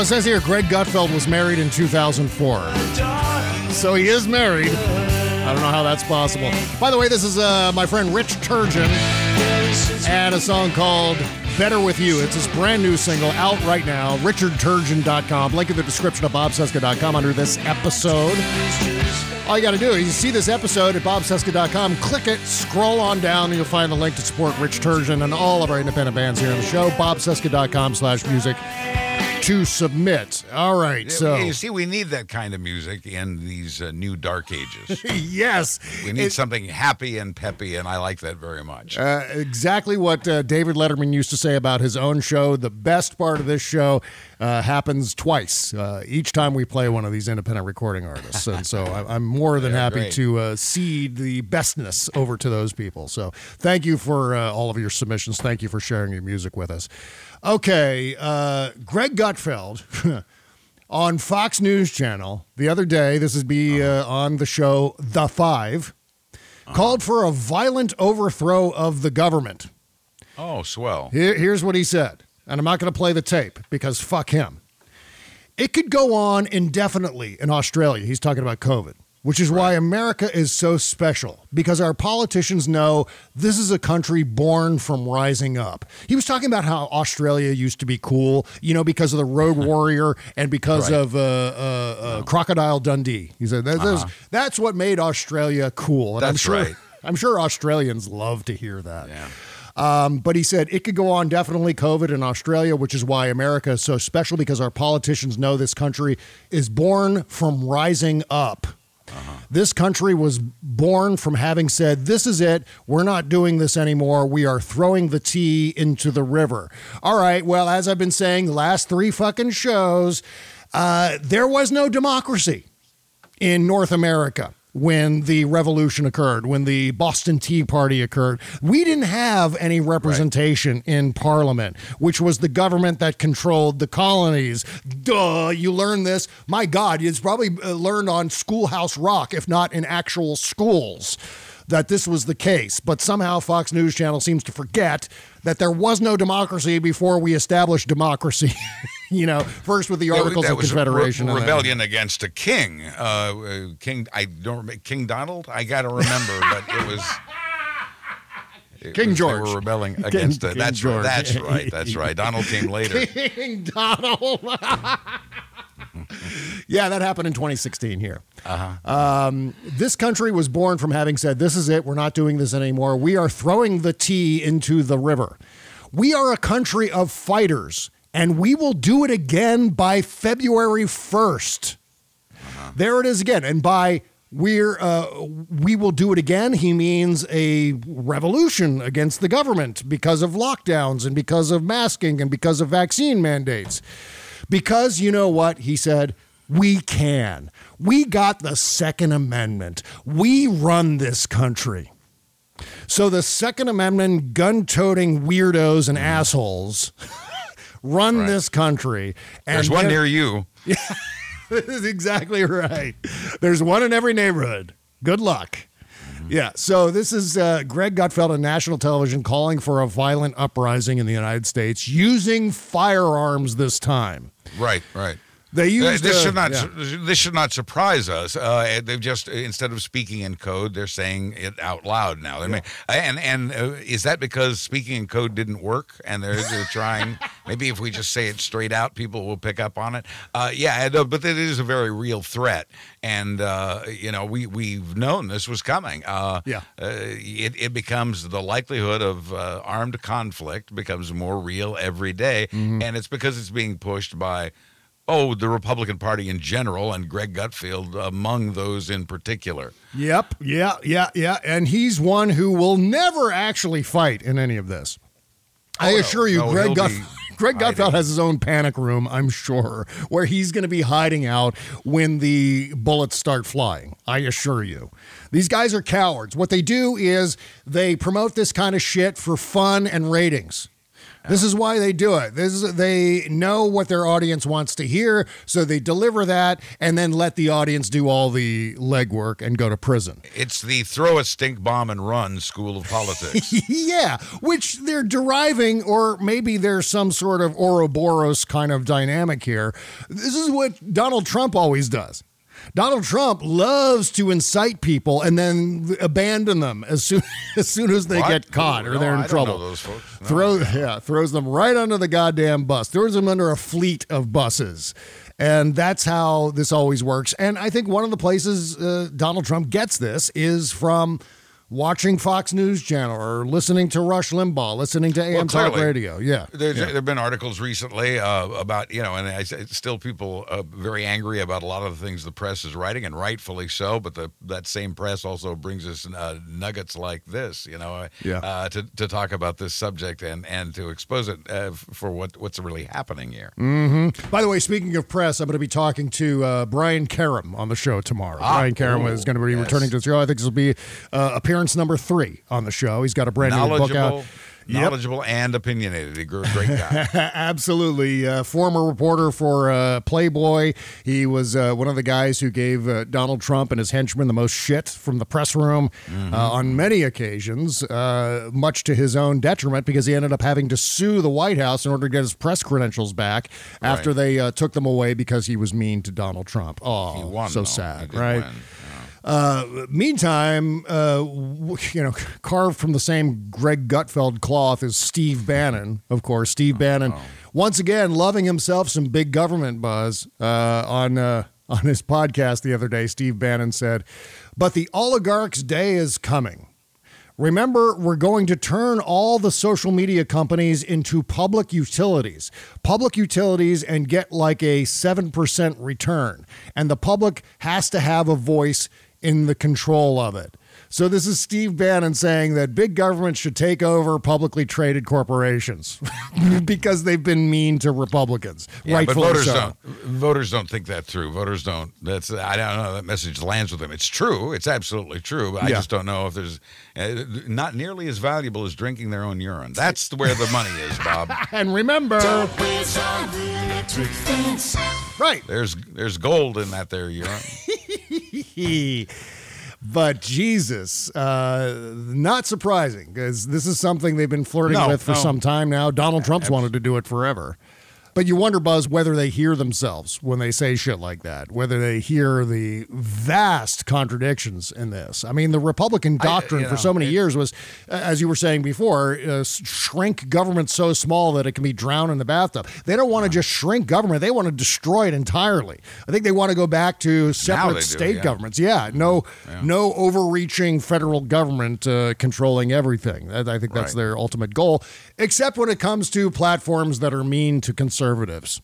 It says here Greg Gutfeld was married in 2004. So he is married. I don't know how that's possible. By the way, this is uh, my friend Rich Turgeon and a song called Better With You. It's his brand new single out right now. RichardTurgeon.com. Link in the description of BobCesca.com under this episode. All you got to do is you see this episode at bobcesca.com, click it, scroll on down, and you'll find the link to support Rich Turgeon and all of our independent bands here on the show. bobcesca.com slash music to submit. All right, so you see, we need that kind of music in these uh, new dark ages. yes, We need It- something happy and peppy, and I like that very much. Uh, exactly what uh, David Letterman used to say about his own show. The best part of this show uh, happens twice uh, each time we play one of these independent recording artists. And so I- I'm more than happy great. to uh, cede the bestness over to those people. So thank you for uh, all of your submissions. Thank you for sharing your music with us. Okay, uh, Greg Gutfeld. On Fox News Channel the other day, this would be uh, on the show The 5 called for a violent overthrow of the government. oh, swell. Here, here's what he said, and I'm not going to play the tape because fuck him. It could go on indefinitely in Australia. He's talking about COVID, which is why America is so special because our politicians know this is a country born from rising up. He was talking about how Australia used to be cool, you know, because of the Road Warrior and because Right. of uh, uh, uh, Crocodile Dundee. He said that, that's- that's what made Australia cool. And I'm sure, right. I'm sure Australians love to hear that. Yeah. Um, but he said it could go on definitely COVID in Australia, which is why America is so special because our politicians know this country is born from rising up. This country was born from having said, This is it. We're not doing this anymore. We are throwing the tea into the river. All right. Well, as I've been saying the last three fucking shows, uh, there was no democracy in North America when the revolution occurred, when the Boston Tea Party occurred. We didn't have any representation in Parliament, which was the government that controlled the colonies. Duh, you learn this. My God, it's probably uh, learned on Schoolhouse Rock, if not in actual schools. That this was the case, but somehow Fox News Channel seems to forget that there was no democracy before we established democracy. you know, first with the Yeah, Articles that of Confederation, re- rebellion against a king. Uh, king, I don't remember King Donald. I got to remember, but it was it King was- George. They were rebelling King- against it. King That's George. right. That's right. That's right. Donald came later. King Donald. yeah, that happened in 2016 here. Uh-huh. Um, this country was born from having said, This is it. We're not doing this anymore. We are throwing the tea into the river. We are a country of fighters, and we will do it again by February 1st. There it is again. And by we're uh, we will do it again, he means a revolution against the government because of lockdowns and because of masking and because of vaccine mandates. Because you know what? He said, we can. We got the Second Amendment. We run this country. So the Second Amendment gun toting weirdos and assholes run this country. And There's one near you. this is exactly right. There's one in every neighborhood. Good luck. Yeah. So this is uh, Greg Gutfeld on national television calling for a violent uprising in the United States using firearms this time. Right. Right. They used this uh, should not yeah. this should not surprise us. Uh, they've just instead of speaking in code, they're saying it out loud now. They may, and and uh, is that because speaking in code didn't work, and they're, they're trying? maybe if we just say it straight out, people will pick up on it. Uh, yeah, uh, but it is a very real threat, and uh, you know we we've known this was coming. Uh, Yeah. uh, it, it becomes the likelihood of uh, armed conflict becomes more real every day, Mm-hmm. and it's because it's being pushed by oh the Republican Party in general and Greg Gutfeld among those in particular. Yep. Yeah. Yeah. Yeah. And he's one who will never actually fight in any of this. Oh, I Oh, no. assure you, No, Greg he'll Gut- be Greg Gutfeld has his own panic room, I'm sure, where he's going to be hiding out when the bullets start flying. I assure you. These guys are cowards. What they do is they promote this kind of shit for fun and ratings. This is why they do it. This is, they know what their audience wants to hear, so they deliver that and then let the audience do all the legwork and go to prison. It's the throw a stink bomb and run school of politics. yeah, which they're deriving, or maybe there's some sort of Ouroboros kind of dynamic here. This is what Donald Trump always does. Donald Trump loves to incite people and then abandon them as soon as soon as they What? get caught or No, they're in I trouble. know those folks. No. Throw yeah, throws them right under the goddamn bus. Throws them under a fleet of buses. And that's how this always works. And I think one of the places uh, Donald Trump gets this is from watching Fox News Channel or listening to Rush Limbaugh, listening to AM Well, Talk. Radio. Yeah. There's, yeah. There have been articles recently uh, about, you know, and I still people uh, very angry about a lot of the things the press is writing, and rightfully so. But the, that same press also brings us uh, nuggets like this, you know, uh, Yeah. uh, to, to talk about this subject and, and to expose it uh, for what, what's really happening here. By the way, speaking of press, I'm going to be talking to uh, Brian Karem on the show tomorrow. Ah, Brian Karem ooh, is going to be yes. returning to the show. I think this will be uh, appearance number three on the show. He's got a brand new book out. Knowledgeable, Yep. knowledgeable and opinionated. He's a great guy. Absolutely. Uh, former reporter for uh, Playboy. He was uh, one of the guys who gave uh, Donald Trump and his henchmen the most shit from the press room Mm-hmm. uh, on many occasions, uh, much to his own detriment because he ended up having to sue the White House in order to get his press credentials back after Right. they uh, took them away because he was mean to Donald Trump. Oh, won. so though. Sad, right? win. Uh, meantime, uh, you know, carved from the same Greg Gutfeld cloth is Steve Bannon, of course. Steve Bannon, once again, loving himself some big government buzz uh, on uh, on his podcast the other day. Steve Bannon said, "But the oligarch's day is coming." Remember, we're going to turn all the social media companies into public utilities, public utilities, and get like a 7% return. And the public has to have a voice in the control of it. So, this is Steve Bannon saying that big government should take over publicly traded corporations because they've been mean to Republicans. Yeah, but voters so. don't. Voters don't think that through. Voters don't. That's I don't know. That message lands with them. It's true. It's absolutely true. But I just don't know if there's uh, not nearly as valuable as drinking their own urine. That's where the money is, Bob. And remember, right. There's there's gold in that there urine. but Jesus, uh, not surprising because this is something they've been flirting No, with for no. some time now. Donald Trump's wanted to do it forever. But you wonder, Buzz, whether they hear themselves when they say shit like that, whether they hear the vast contradictions in this. I mean, the Republican doctrine you for know, so many it- years was, uh, as you were saying before, uh, shrink government so small that it can be drowned in the bathtub. They don't want to just shrink government; they want to destroy it entirely. I think they want to go back to separate do, state yeah. governments. Yeah, no, no overreaching federal government uh, controlling everything. That- I think that's Right. their ultimate goal. Except when it comes to platforms that are mean to conservatives.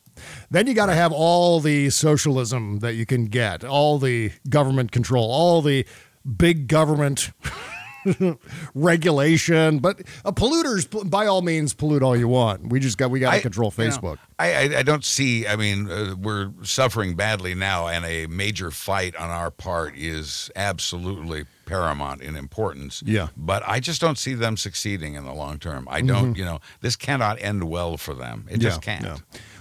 Then you got to have all the socialism that you can get, all the government control, all the big government regulation. But uh, polluters, by all means, pollute all you want. We just got we got to control you know, Facebook. I, I don't see. I mean, uh, we're suffering badly now, and a major fight on our part is absolutely paramount in importance. Yeah. Mm-hmm. But I just don't see them succeeding in the long term. I don't. You know, this cannot end well for them. It just can't. yeah.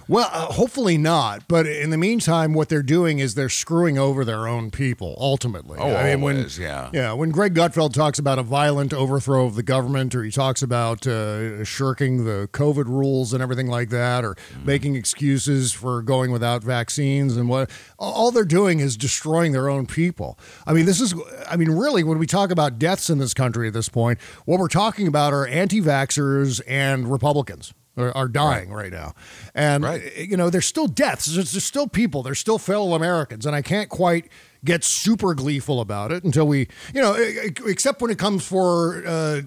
Well, uh, hopefully not. But in the meantime, what they're doing is they're screwing over their own people. Ultimately, Oh, I mean, when, always, yeah. yeah. When Greg Gutfeld talks about a violent overthrow of the government, or he talks about uh, shirking the COVID rules and everything like that, or Mm-hmm. making excuses for going without vaccines and what, all they're doing is destroying their own people. I mean, this is, I mean, really, when we talk about deaths in this country at this point, what we're talking about are anti-vaxxers and Republicans are, are dying right, now. And, you know, there's still deaths. There's, there's still people. There's still fellow Americans. And I can't quite get super gleeful about it until we, you know, e- e- except when it comes for uh,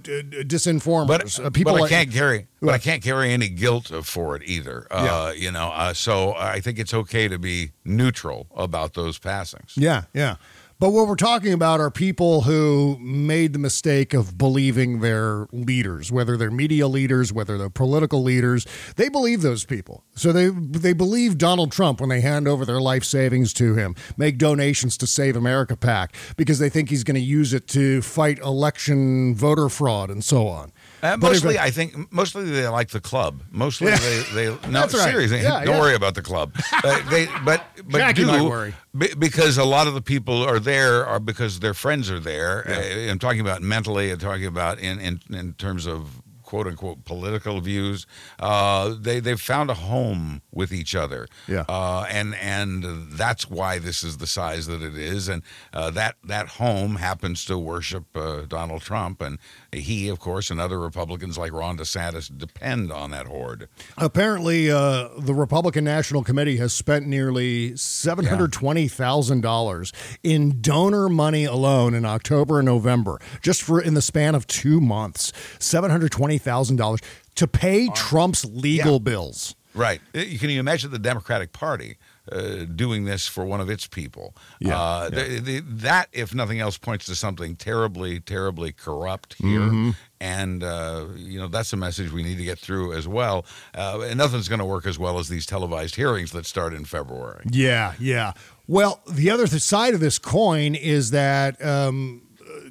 disinformers. But, uh, people but I like- can't carry. But I can't carry any guilt for it either. Uh, You know, uh, so I think it's okay to be neutral about those passings. Yeah, yeah. But what we're talking about are people who made the mistake of believing their leaders, whether they're media leaders, whether they're political leaders. They believe those people. So they they believe Donald Trump when they hand over their life savings to him, make donations to Save America PAC because they think he's going to use it to fight election voter fraud and so on. Uh, mostly, I think mostly they like the club. Mostly Yeah. they, they no right. seriously. Yeah, don't yeah. worry about the club. Uh, they, but but Jackie do be- because a lot of the people are there are because their friends are there. Uh, I'm talking about mentally. I'm talking about in in, in terms of quote unquote political views. Uh, they they've found a home with each other. Yeah. Uh, and and that's why this is the size that it is, and uh, that that home happens to worship uh, Donald Trump, and he, of course, and other Republicans like Ron DeSantis depend on that horde. Apparently, uh, the Republican National Committee has spent nearly seven hundred twenty thousand dollars in donor money alone in October and November, just for in the span of two months. Seven hundred twenty thousand dollars to pay Trump's legal Yeah. bills. Right. You can you imagine the Democratic Party uh, doing this for one of its people? Yeah, Uh, the- the- that, if nothing else, points to something terribly, terribly corrupt here. Mhm. And, uh, you know, that's a message we need to get through as well. Uh, and nothing's going to work as well as these televised hearings that start in February. Yeah, yeah. Well, the other side of this coin is that um,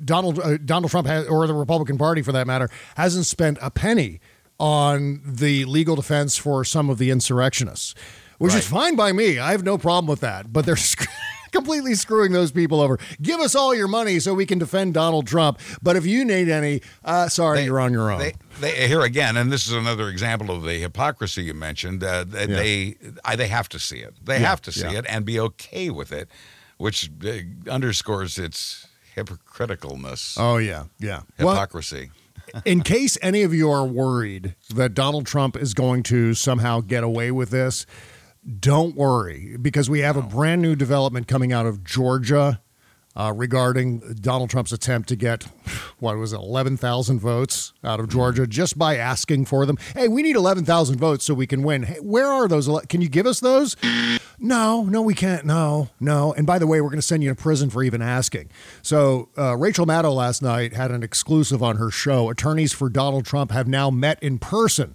Donald uh, Donald Trump has, or the Republican Party for that matter, hasn't spent a penny on the legal defense for some of the insurrectionists, which is fine by me. I have no problem with that. But they're sc- completely screwing those people over. Give us all your money so we can defend Donald Trump. But if you need any, uh, sorry, you're on your own. They, they, here again, and this is another example of the hypocrisy you mentioned. Uh, they, Yeah. they, I, they have to see it. They Yeah, have to see yeah. it and be okay with it, which uh, underscores its hypocriticalness. oh yeah, yeah. Well, hypocrisy. in case any of you are worried that Donald Trump is going to somehow get away with this, don't worry because we have a brand new development coming out of Georgia uh, regarding Donald Trump's attempt to get what was it, eleven thousand votes out of Georgia just by asking for them. Hey, we need eleven thousand votes so we can win. Hey, where are those? ele- Can you give us those? No, no, we can't. No, no. And by the way, we're going to send you to prison for even asking. So, uh, Rachel Maddow last night had an exclusive on her show. Attorneys for Donald Trump have now met in person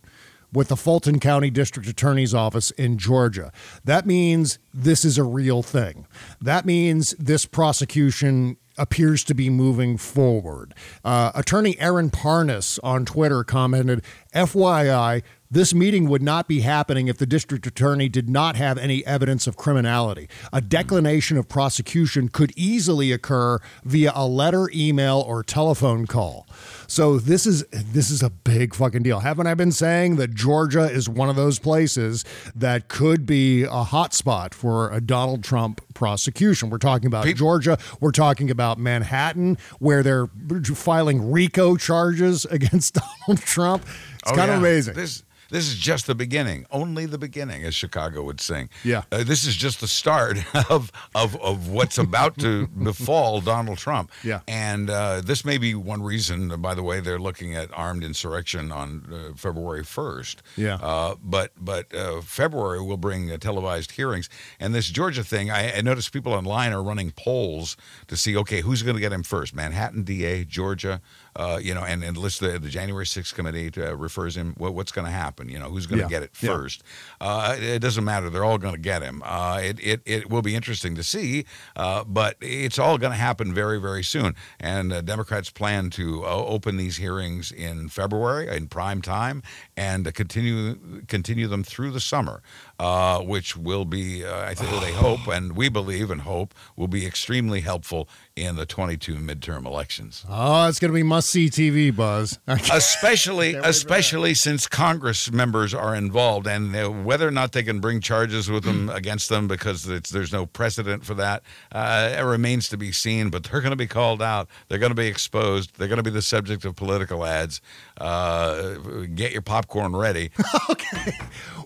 with the Fulton County District Attorney's Office in Georgia. That means this is a real thing. That means this prosecution appears to be moving forward. Uh, Attorney Aaron Parnas on Twitter commented, FYI, this meeting would not be happening if the district attorney did not have any evidence of criminality. A declination of prosecution could easily occur via a letter, email, or telephone call. So this is this is a big fucking deal. Haven't I been saying that Georgia is one of those places that could be a hot spot for a Donald Trump prosecution? We're talking about Georgia. We're talking about Manhattan, where they're filing RICO charges against Donald Trump. It's Oh, kind of amazing. This this is just the beginning, only the beginning, as Chicago would sing. Yeah. Uh, this is just the start of of of what's about to befall Donald Trump. Yeah. And uh, this may be one reason. By the way, they're looking at armed insurrection on uh, February first. Yeah. Uh, but but uh, February will bring uh, televised hearings, and this Georgia thing. I, I noticed people online are running polls to see okay who's going to get him first. Manhattan DA, Georgia, uh, you know, and and list the, the January 6th committee to, uh, refers him what, what's going to happen. You know, who's going to Yeah. get it Yeah. first? Uh, it doesn't matter. They're all going to get him. Uh, it, it it will be interesting to see, uh, but it's all going to happen very very soon. And uh, Democrats plan to uh, open these hearings in February in prime time and uh, continue continue them through the summer, uh, which will be uh, I think they hope and we believe and hope will be extremely helpful in the 22 midterm elections. Oh, it's going to be must see TV, Buzz. especially especially since Congress members are involved, and whether or not they can bring charges with them against them because it's, there's no precedent for that, uh, it remains to be seen. But they're going to be called out. They're going to be exposed. They're going to be the subject of political ads. Uh, get your popcorn ready. Okay.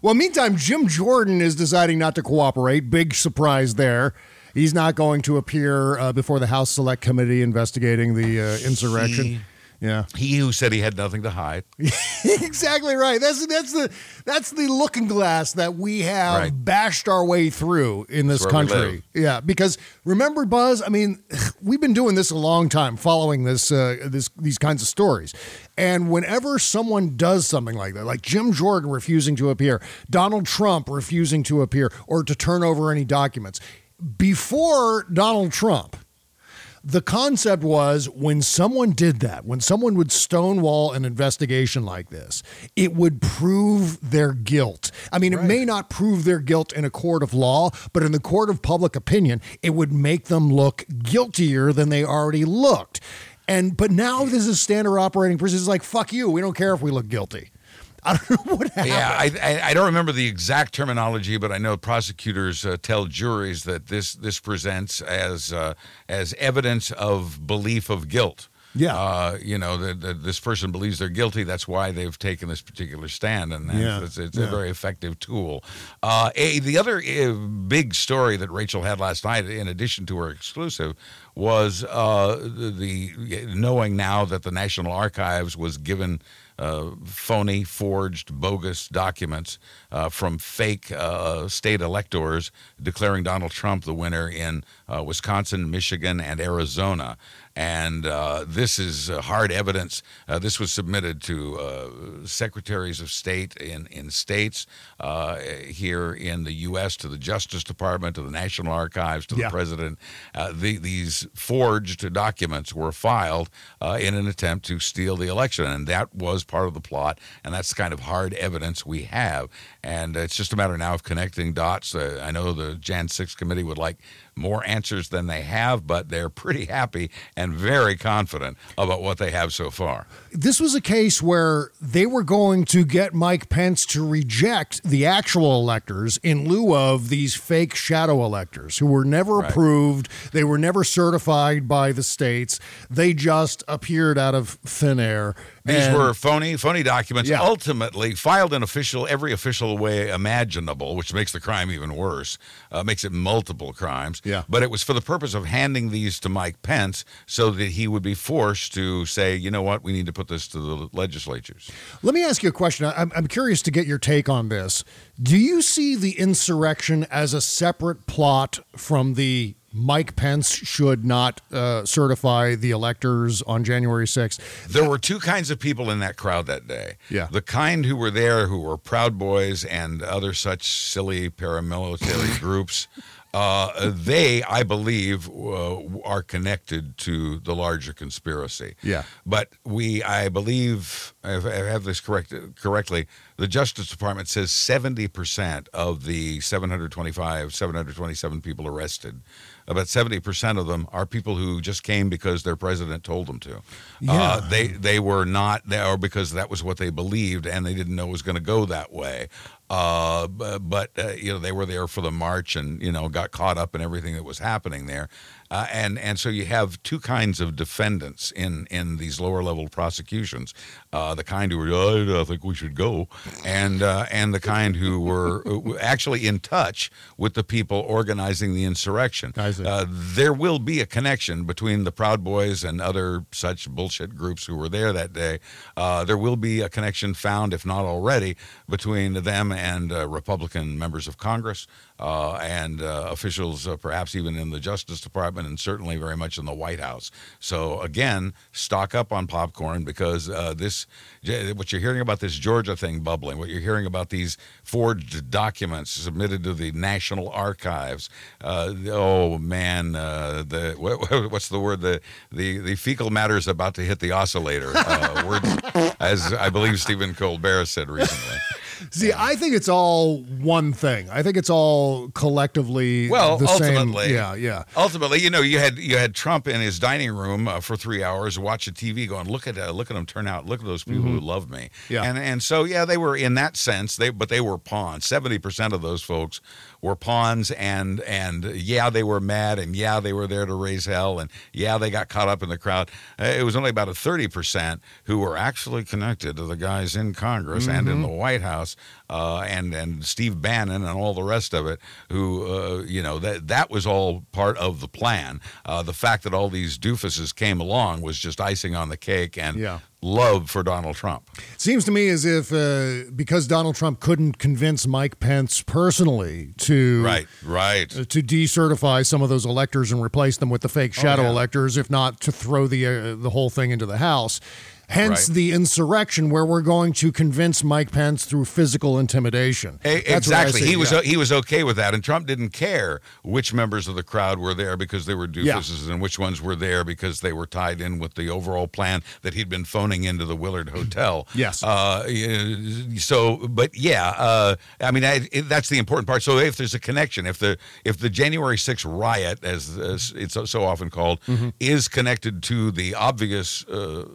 Well, meantime, Jim Jordan is deciding not to cooperate. Big surprise there. He's not going to appear uh, before the House Select Committee investigating the uh, insurrection. He- yeah, He who said he had nothing to hide. exactly right. That's that's the that's the looking glass that we have Right. bashed our way through in this That's where we country. Yeah, because remember, Buzz. I mean, we've been doing this a long time, following this uh, this these kinds of stories. And whenever someone does something like that, like Jim Jordan refusing to appear, Donald Trump refusing to appear or to turn over any documents, before Donald Trump, the concept was when someone did that, when someone would stonewall an investigation like this, it would prove their guilt. I mean, it may not prove their guilt in a court of law, but in the court of public opinion, it would make them look guiltier than they already looked. And but now this is standard operating procedure. It's like fuck you. We don't care if we look guilty. I don't know what happened. Yeah, I, I I don't remember the exact terminology, but I know prosecutors uh, tell juries that this this presents as uh, as evidence of belief of guilt. Yeah. uh, you know that that this person believes they're guilty. That's why they've taken this particular stand, and and Yeah, it's, it's yeah. a very effective tool. Uh, a, the other uh, big story that Rachel had last night, in addition to her exclusive, was uh, the, the knowing now that the National Archives was given uh, phony, forged, bogus documents uh, from fake uh, state electors declaring Donald Trump the winner in uh, Wisconsin, Michigan, and Arizona. And uh, this is uh, hard evidence. Uh, this was submitted to uh, secretaries of state in, in states uh, here in the U.S., to the Justice Department, to the National Archives, to Yeah. the president. Uh, the, these forged documents were filed uh, in an attempt to steal the election, and that was part of the plot. And that's the kind of hard evidence we have. And it's just a matter now of connecting dots. Uh, I know the Jan 6 committee would like more answers than they have, but they're pretty happy and very confident about what they have so far. this was a case where they were going to get Mike Pence to reject the actual electors in lieu of these fake shadow electors who were never Right. approved. They were never certified by the states. They just appeared out of thin air. These And- were phony, phony documents, Yeah. ultimately filed in official, every official way imaginable, which makes the crime even worse, uh, makes it multiple crimes. Yeah. But it was for the purpose of handing these to Mike Pence so that he would be forced to say, you know what, we need to put this to the legislatures. Let me ask you a question. I'm, I'm curious to get your take on this. Do you see the insurrection as a separate plot from the Mike Pence should not uh, certify the electors on January 6th? There were two kinds of people in that crowd that day. Yeah. The kind who were there who were Proud Boys and other such silly paramilitary groups. Uh, they, I believe, uh, are connected to the larger conspiracy. Yeah. But we, I believe, if I have this correct correctly, the Justice Department says 70% of the 725, 727 people arrested, about 70% of them are people who just came because their president told them to. Yeah. Uh, they, they were not there because that was what they believed and they didn't know it was going to go that way. Uh, but, uh, you know, they were there for the march and, you know, got caught up in everything that was happening there. Uh, and and so you have two kinds of defendants in in these lower level prosecutions, uh, the kind who were "Oh, I think we should go, and uh, and the kind who were actually in touch with the people organizing the insurrection. Uh, there will be a connection between the Proud Boys and other such bullshit groups who were there that day. Uh, there will be a connection found, if not already, between them and uh, Republican members of Congress uh, and uh, officials, perhaps even in the Justice Department, and certainly very much in the White House. So again, stock up on popcorn because this, what you're hearing about this Georgia thing bubbling, what you're hearing about these forged documents submitted to the National Archives. Oh man, the what, what's the word? The the the fecal matter is about to hit the oscillator. Uh, as I believe Stephen Colbert said recently. See, I think it's all one thing. I think it's all collectively Well, the ultimately, same. Yeah, yeah. Ultimately, you know, you had you had Trump in his dining room uh, for three hours watching TV, going, "Look at uh, look at him turn out. Look at those people who love me." Mm-hmm. Yeah. and and so yeah, they were in that sense. They but they were pawns. Seventy percent of those folks were pawns, and and yeah, they were mad, and yeah, they were there to raise hell, and yeah, they got caught up in the crowd. Uh, it was only about a thirty percent who were actually connected to the guys in Congress and in the White House, uh, and and Steve Bannon and all the rest of it, who uh, you know that that was all part of the plan. Uh, the fact that all these doofuses came along was just icing on the cake, and Yeah. love for Donald Trump. Seems to me as if uh, because Donald Trump couldn't convince Mike Pence personally to Right, right. uh, to decertify some of those electors and replace them with the fake shadow Oh, yeah. electors, if not to throw the uh, the whole thing into the House. Hence Right. the insurrection, where we're going to convince Mike Pence through physical intimidation. I exactly. He was yeah. he was okay with that, and Trump didn't care which members of the crowd were there because they were Yeah. and which ones were there because they were tied in with the overall plan that he'd been phoning into the Willard Hotel. Yes. Uh, so, but yeah, uh, I mean I, it, that's the important part. So if there's a connection, if the if the January 6th riot, as, as it's so- so often called, Mm-hmm. is connected to the obvious. Uh,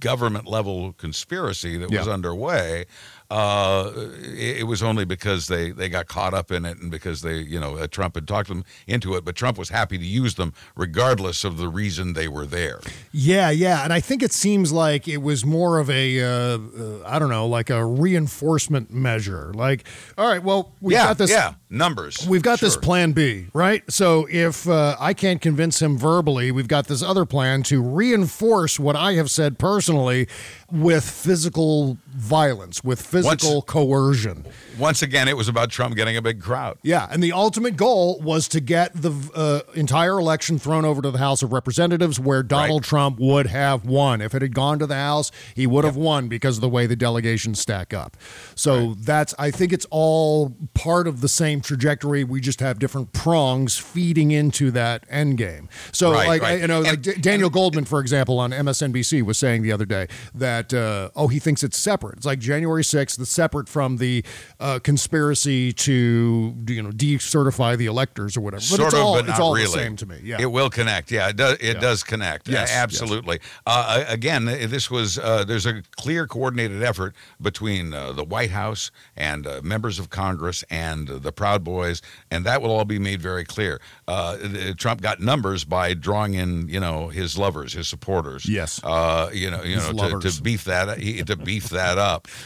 government level conspiracy that was underway uh, it, it was only because they, they got caught up in it and because they, you know, uh, Trump had talked them into it, but Trump was happy to use them regardless of the reason they were there. Yeah, yeah, and I think it seems like it was more of a, uh, uh, I don't know, like a reinforcement measure. Like, all right, well, we've yeah, got this. yeah, numbers. We've got this plan B, right? So if uh, I can't convince him verbally, we've got this other plan to reinforce what I have said personally with physical violence, with physical coercion. Once again, it was about Trump getting a big crowd. Yeah, and the ultimate goal was to get the uh, entire election thrown over to the House of Representatives, where Donald Trump would have won. If it had gone to the House, he would have won because of the way the delegations stack up. So that's, I think it's all part of the same trajectory. We just have different prongs feeding into that end game. So, Right, like, right. you know, like D- Daniel Goldman, for example, on MSNBC was saying the other day that, uh, oh, he thinks it's separate. It's like January 6th, it's separate from the uh, conspiracy to, you know, decertify the electors or whatever. But sort it's of, all, but not it's all really. the same to me. Yeah. it will connect. Yeah, it does. It Yeah. does connect. Yes, absolutely. Uh, again, this was uh, there's a clear coordinated effort between uh, the White House and uh, members of Congress and uh, the Proud Boys, and that will all be made very clear. Uh, Trump got numbers by drawing in, you know, his lovers, his supporters. Yes. Uh, you know, you His know, to, to beef that he- to beef that up.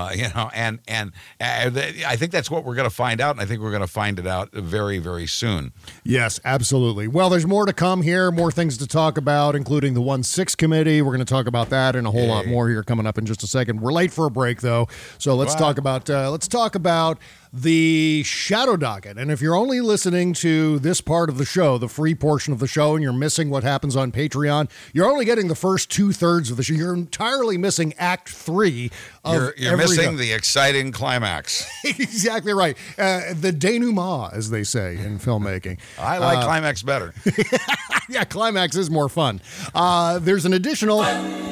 Uh, you know, and and I think that's what we're going to find out, and I think we're going to find it out very, very soon. Yes, absolutely. Well, there's more to come here, more things to talk about, including the 1 6 committee. We're going to talk about that and a whole lot more here coming up in just a second. We're late for a break, though. So let's Wow. talk about uh, let's talk about the shadow docket. And if you're only listening to this part of the show, the free portion of the show, and you're missing what happens on Patreon, you're only getting the first two thirds of the show. You're entirely missing Act Three of You're, you're missing the exciting climax. exactly right. Uh, the denouement, as they say in filmmaking. I like Uh, climax better. yeah, climax is more fun. Uh, there's an additional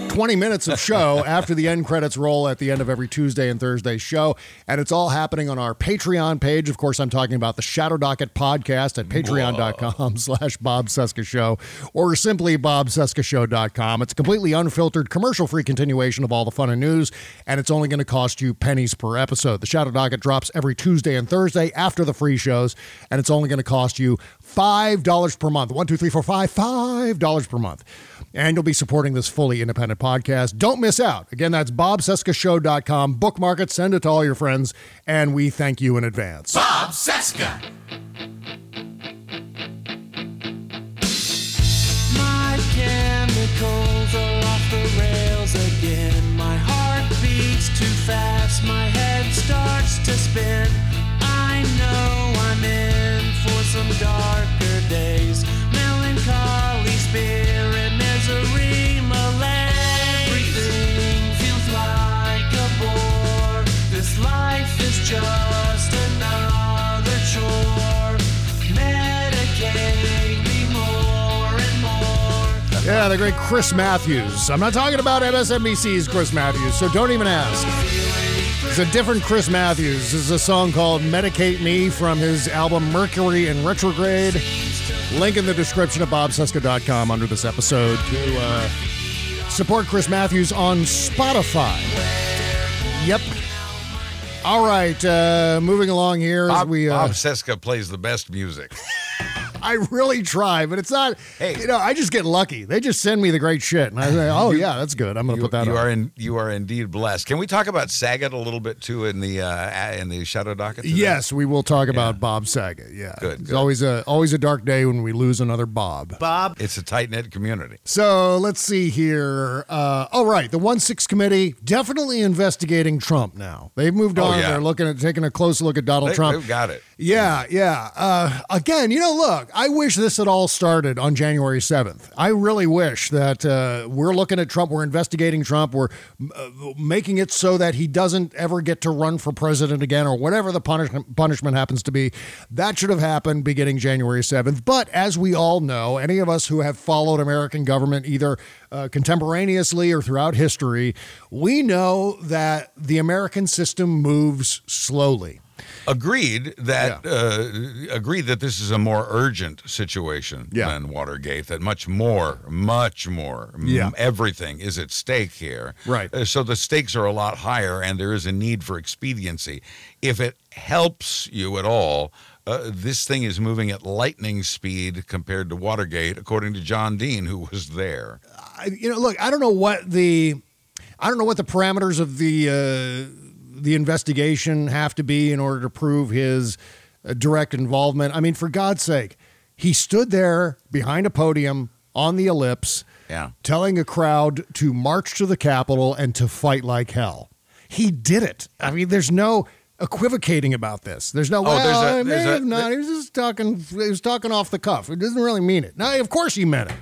20 minutes of show after the end credits roll at the end of every Tuesday and Thursday show, and it's all happening on our Patreon page. Of course, I'm talking about the Shadow Docket podcast at patreon.com slash Bob Cesca Show or simply bobcescashow.com. It's a completely unfiltered, commercial-free continuation of all the fun and news, and it's only going to cost you pennies per episode. The Shadow Docket drops every Tuesday and Thursday after the free shows, and it's only going to cost you $5 per month. One, two, three, four, five, $5 per month. And you'll be supporting this fully independent podcast. Don't miss out. Again, that's bobcescashow.com. Bookmark it, send it to all your friends, and we thank you in advance. Bob Cesca. My chemicals are off the rails again. My heart beats too fast. My head starts Yeah, the great Chris Matthews. I'm not talking about MSNBC's Chris Matthews, so don't even ask. It's a different Chris Matthews. This is a song called Medicate Me from his album Mercury in Retrograde. Link in the description of bobcesca.com under this episode to uh, support Chris Matthews on Spotify. Yep. All right, uh, moving along here as we. Uh, Bob Cesca plays the best music. I really try, but it's not. Hey. you know, I just get lucky. They just send me the great shit, and I say, "Oh yeah, that's good. I'm going to You, put that you on." are in, you are indeed blessed. Can we talk about Saget a little bit too in the uh, in the shadow docket? today? Yes, we will talk about Bob Saget. Yeah, Good, It's good. always a always a dark day when we lose another Bob. Bob. It's a tight knit community. So let's see here. Uh, oh, right, the one six committee definitely investigating Trump now. They've moved Oh, on. yeah. They're looking at taking a close look at Donald They, Trump. have got it. Yeah, yeah. Uh, again, you know, look, I wish this had all started on January 7th. I really wish that uh, we're looking at Trump, we're investigating Trump, we're uh, making it so that he doesn't ever get to run for president again or whatever the punishment, punishment happens to be. That should have happened beginning January 7th. But as we all know, any of us who have followed American government either uh, contemporaneously or throughout history, we know that the American system moves slowly. Agreed that uh, agreed that this is a more urgent situation Yeah. than Watergate. That much more, much more, m- everything is at stake here. Right. Uh, so the stakes are a lot higher, and there is a need for expediency. If it helps you at all. Uh, this thing is moving at lightning speed compared to Watergate, according to John Dean, who was there. I, you know, look, I don't know what the, I don't know what the parameters of the uh, the investigation have to be in order to prove his uh, direct involvement. I mean, for God's sake, he stood there behind a podium on the ellipse, Yeah. telling a crowd to march to the Capitol and to fight like hell. He did it. I mean, there's no equivocating about this. There's no. Oh, there's a- there's a- have not. He was just talking. He was talking off the cuff. It doesn't really mean it. No, of course he meant it.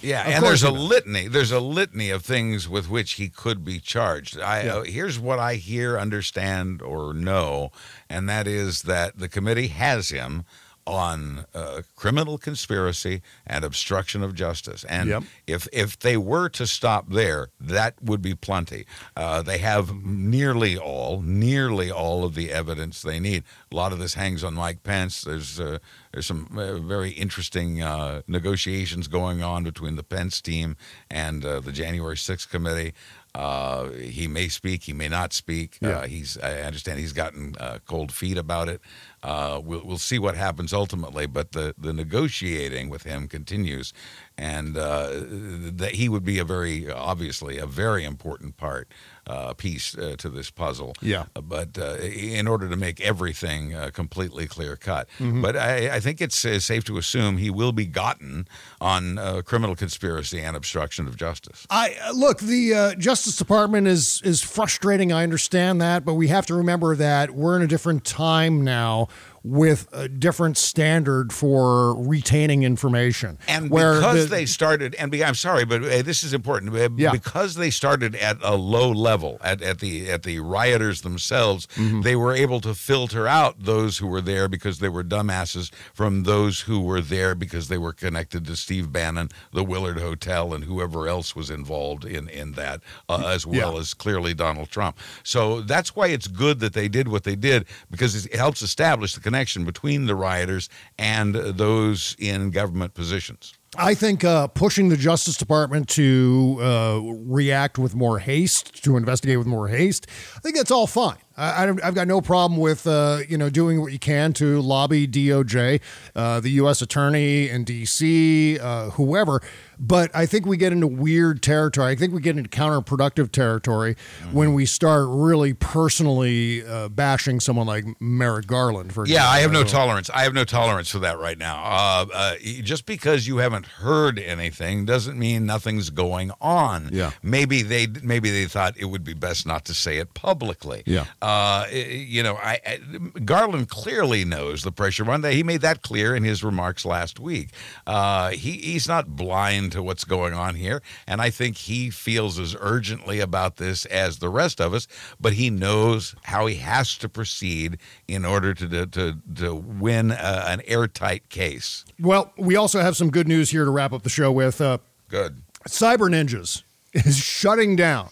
Yeah, Of and there's a litany. There's a litany of things with which he could be charged. I uh, here's what I hear, understand, or know, and that is that the committee has him on uh, criminal conspiracy and obstruction of justice. And Yep. if if they were to stop there, that would be plenty. Uh, they have nearly all, nearly all of the evidence they need. A lot of this hangs on Mike Pence. There's uh, there's some uh, very interesting uh, negotiations going on between the Pence team and uh, the January 6th committee. Uh, he may speak, he may not speak. Yeah. Uh, he's I understand he's gotten uh, cold feet about it. Uh, we'll we'll see what happens ultimately, but the the negotiating with him continues, and uh, that he would be a very obviously a very important part uh, piece uh, to this puzzle. Yeah. Uh, but uh, in order to make everything uh, completely clear cut, Mm-hmm. but I, I think it's uh, safe to assume he will be gotten on uh, criminal conspiracy and obstruction of justice. I look. The uh, Justice Department is is frustrating. I understand that, but we have to remember that we're in a different time now with a different standard for retaining information. And where because the- they started, and be, I'm sorry, but uh, this is important. Uh, Yeah. Because they started at a low level, at, at the at the rioters themselves, Mm-hmm. they were able to filter out those who were there because they were dumbasses from those who were there because they were connected to Steve Bannon, the Willard Hotel, and whoever else was involved in in that, uh, as well Yeah. as clearly Donald Trump. So that's why it's good that they did what they did because it helps establish the connection between the rioters and those in government positions. I think uh, pushing the Justice Department to uh, react with more haste, to investigate with more haste, I think that's all fine. I, I've got no problem with uh, you know doing what you can to lobby DOJ, uh, the U.S. Attorney in D.C., uh, whoever. But I think we get into weird territory. I think we get into counterproductive territory when we start really personally uh, bashing someone like Merrick Garland. For Yeah, I have no tolerance. I have no tolerance for that right now. Uh, uh, just because you haven't heard anything doesn't mean nothing's going on. Yeah. maybe they maybe they thought it would be best not to say it publicly. Yeah. uh, you know, I, I Garland clearly knows the pressure. One day he made that clear in his remarks last week. Uh, he he's not blind to what's going on here, and I think he feels as urgently about this as the rest of us. But he knows how he has to proceed in order to to to, to win uh, an airtight case. Well, we also have some good news here to wrap up the show with. Uh, Good. Cyber Ninjas is shutting down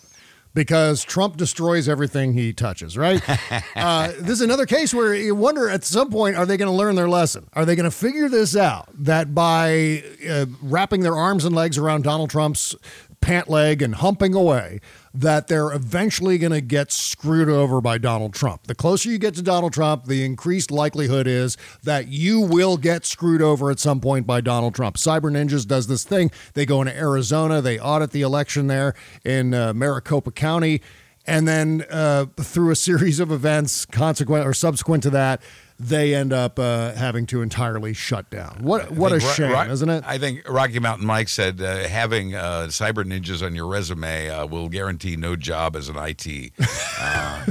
because Trump destroys everything he touches, right? uh, this is another case where you wonder at some point, are they going to learn their lesson? Are they going to figure this out that by uh, wrapping their arms and legs around Donald Trump's pant leg and humping away, that they're eventually going to get screwed over by Donald Trump. The closer you get to Donald Trump, the increased likelihood is that you will get screwed over at some point by Donald Trump. Cyber Ninjas does this thing. They go into Arizona, they audit the election there in uh, Maricopa County, and then uh, through a series of events, consequent or subsequent to that, they end up uh, having to entirely shut down. What what a I think Ro- shame, Ro- isn't it? I think Rocky Mountain Mike said uh, having uh, cyber ninjas on your resume uh, will guarantee no job as an IT. Uh,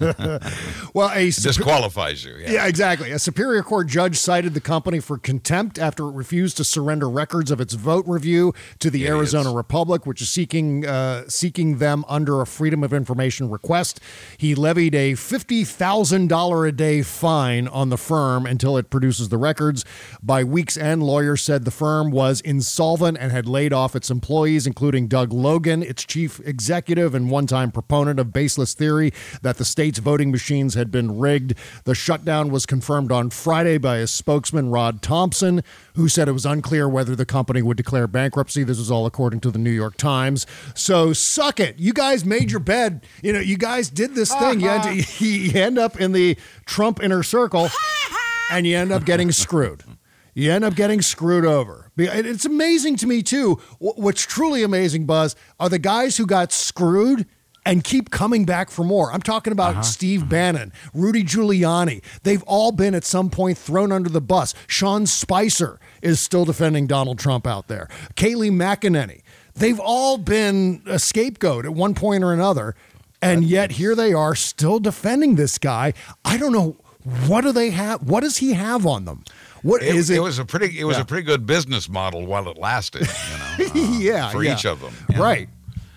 Well, a disqualifies you. Yeah. Yeah, exactly. A Superior Court judge cited the company for contempt after it refused to surrender records of its vote review to the Arizona Republic, which is seeking uh, seeking them under a Freedom of Information request. He levied a fifty thousand dollar a day fine on the firm until it produces the records. By week's end, lawyers said the firm was insolvent and had laid off its employees, including Doug Logan, its chief executive and one-time proponent of baseless theory that the state's voting machines had been rigged. The shutdown was confirmed on Friday by a spokesman, Rod Thompson, who said it was unclear whether the company would declare bankruptcy. This was all according to the New York Times. So suck it. You guys made your bed. You know, you guys did this thing. You, had to, you end up in the Trump inner circle and you end up getting screwed. You end up getting screwed over. It's amazing to me, too. What's truly amazing, Buzz, are the guys who got screwed and keep coming back for more. I'm talking about uh-huh. Steve mm-hmm. Bannon, Rudy Giuliani. They've all been at some point thrown under the bus. Sean Spicer is still defending Donald Trump out there. Kayleigh McEnany. They've all been a scapegoat at one point or another. And yet here they are still defending this guy. I don't know what do they have? What does he have on them? What It, is it? it was a pretty it was Yeah. a pretty good business model while it lasted. You know, uh, yeah, for yeah. each of them. Right.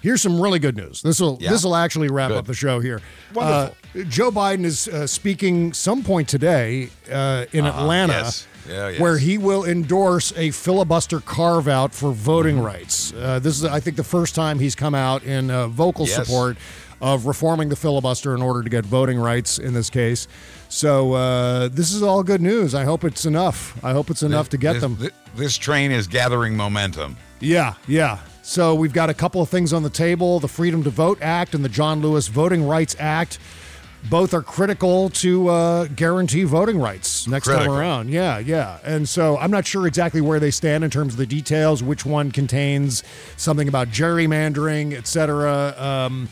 Here's some really good news. This will Yeah. this will actually wrap Good. up the show here. Wonderful. Uh, Joe Biden is uh, speaking some point today uh, in Uh-huh. Atlanta, Yes. Yeah, yes. where he will endorse a filibuster carve out for voting Mm-hmm. rights. Uh, this is, I think, the first time he's come out in uh, vocal Yes. support of reforming the filibuster in order to get voting rights in this case. So uh, this is all good news. I hope it's enough. I hope it's enough to get this, them. This train is gathering momentum. Yeah, yeah. So we've got a couple of things on the table the Freedom to Vote Act and the John Lewis Voting Rights Act. Both are critical to uh, guarantee voting rights next Critical. time around. Yeah, yeah. And so I'm not sure exactly where they stand in terms of the details, which one contains something about gerrymandering, et cetera. Um,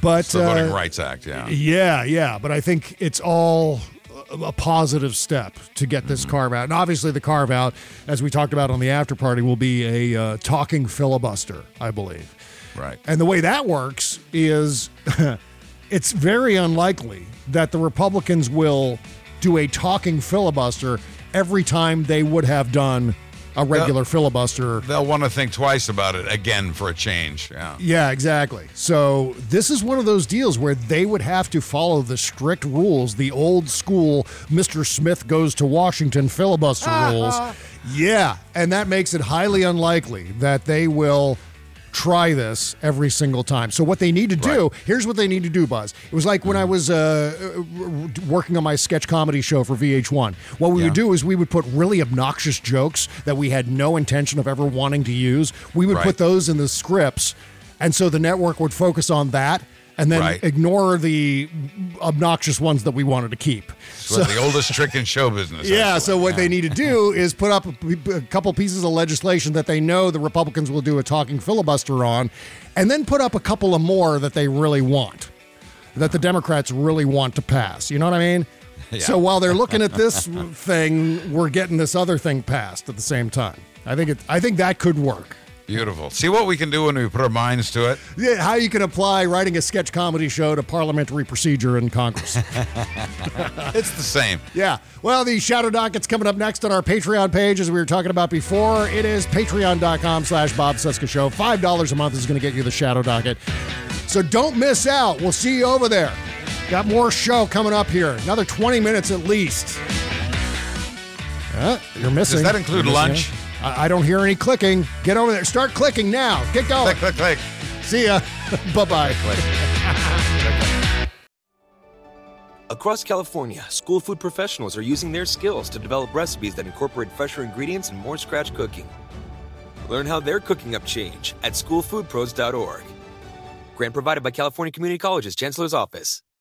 but It's the Voting uh, Rights Act. Yeah. yeah, yeah, but I think it's all a a positive step to get this Mm-hmm. carve out. And obviously, the carve out, as we talked about on the after party, will be a uh, talking filibuster, I believe. Right. And the way that works is it's very unlikely that the Republicans will do a talking filibuster every time they would have done a regular filibuster They'll want to think twice about it again for a change. Yeah. yeah, exactly. So this is one of those deals where they would have to follow the strict rules, the old school Mr. Smith goes to Washington filibuster rules. Yeah, and that makes it highly unlikely that they will try this every single time. So what they need to do, here's what they need to do, Buzz. It was like when I was uh, working on my sketch comedy show for VH1. What we would do is we would put really obnoxious jokes that we had no intention of ever wanting to use. We would Right. put those in the scripts, and so the network would focus on that and then Right. ignore the obnoxious ones that we wanted to keep. So, the oldest trick in show business. Yeah, actually. so what Yeah. they need to do is put up a, a couple pieces of legislation that they know the Republicans will do a talking filibuster on, and then put up a couple of more that they really want, that the Democrats really want to pass. You know what I mean? Yeah. So while they're looking at this thing, we're getting this other thing passed at the same time. I think it. I think that could work. Beautiful. See what we can do when we put our minds to it. Yeah, how you can apply writing a sketch comedy show to parliamentary procedure in Congress. It's the same. Yeah. Well, the Shadow Docket's coming up next on our Patreon page, as we were talking about before. It is patreon.com slash Bob Cesca Show. $5 a month is going to get you the Shadow Docket. So don't miss out. We'll see you over there. Got more show coming up here. Another 20 minutes at least. Uh, yeah, you're missing. Does that include lunch? out. I, I don't hear any clicking. Get over there. Start clicking now. Get going. Click, click, click. See ya. bye bye. Across California, school food professionals are using their skills to develop recipes that incorporate fresher ingredients and more scratch cooking. Learn how they're cooking up change at schoolfoodpros.org. Grant provided by California Community College's Chancellor's Office.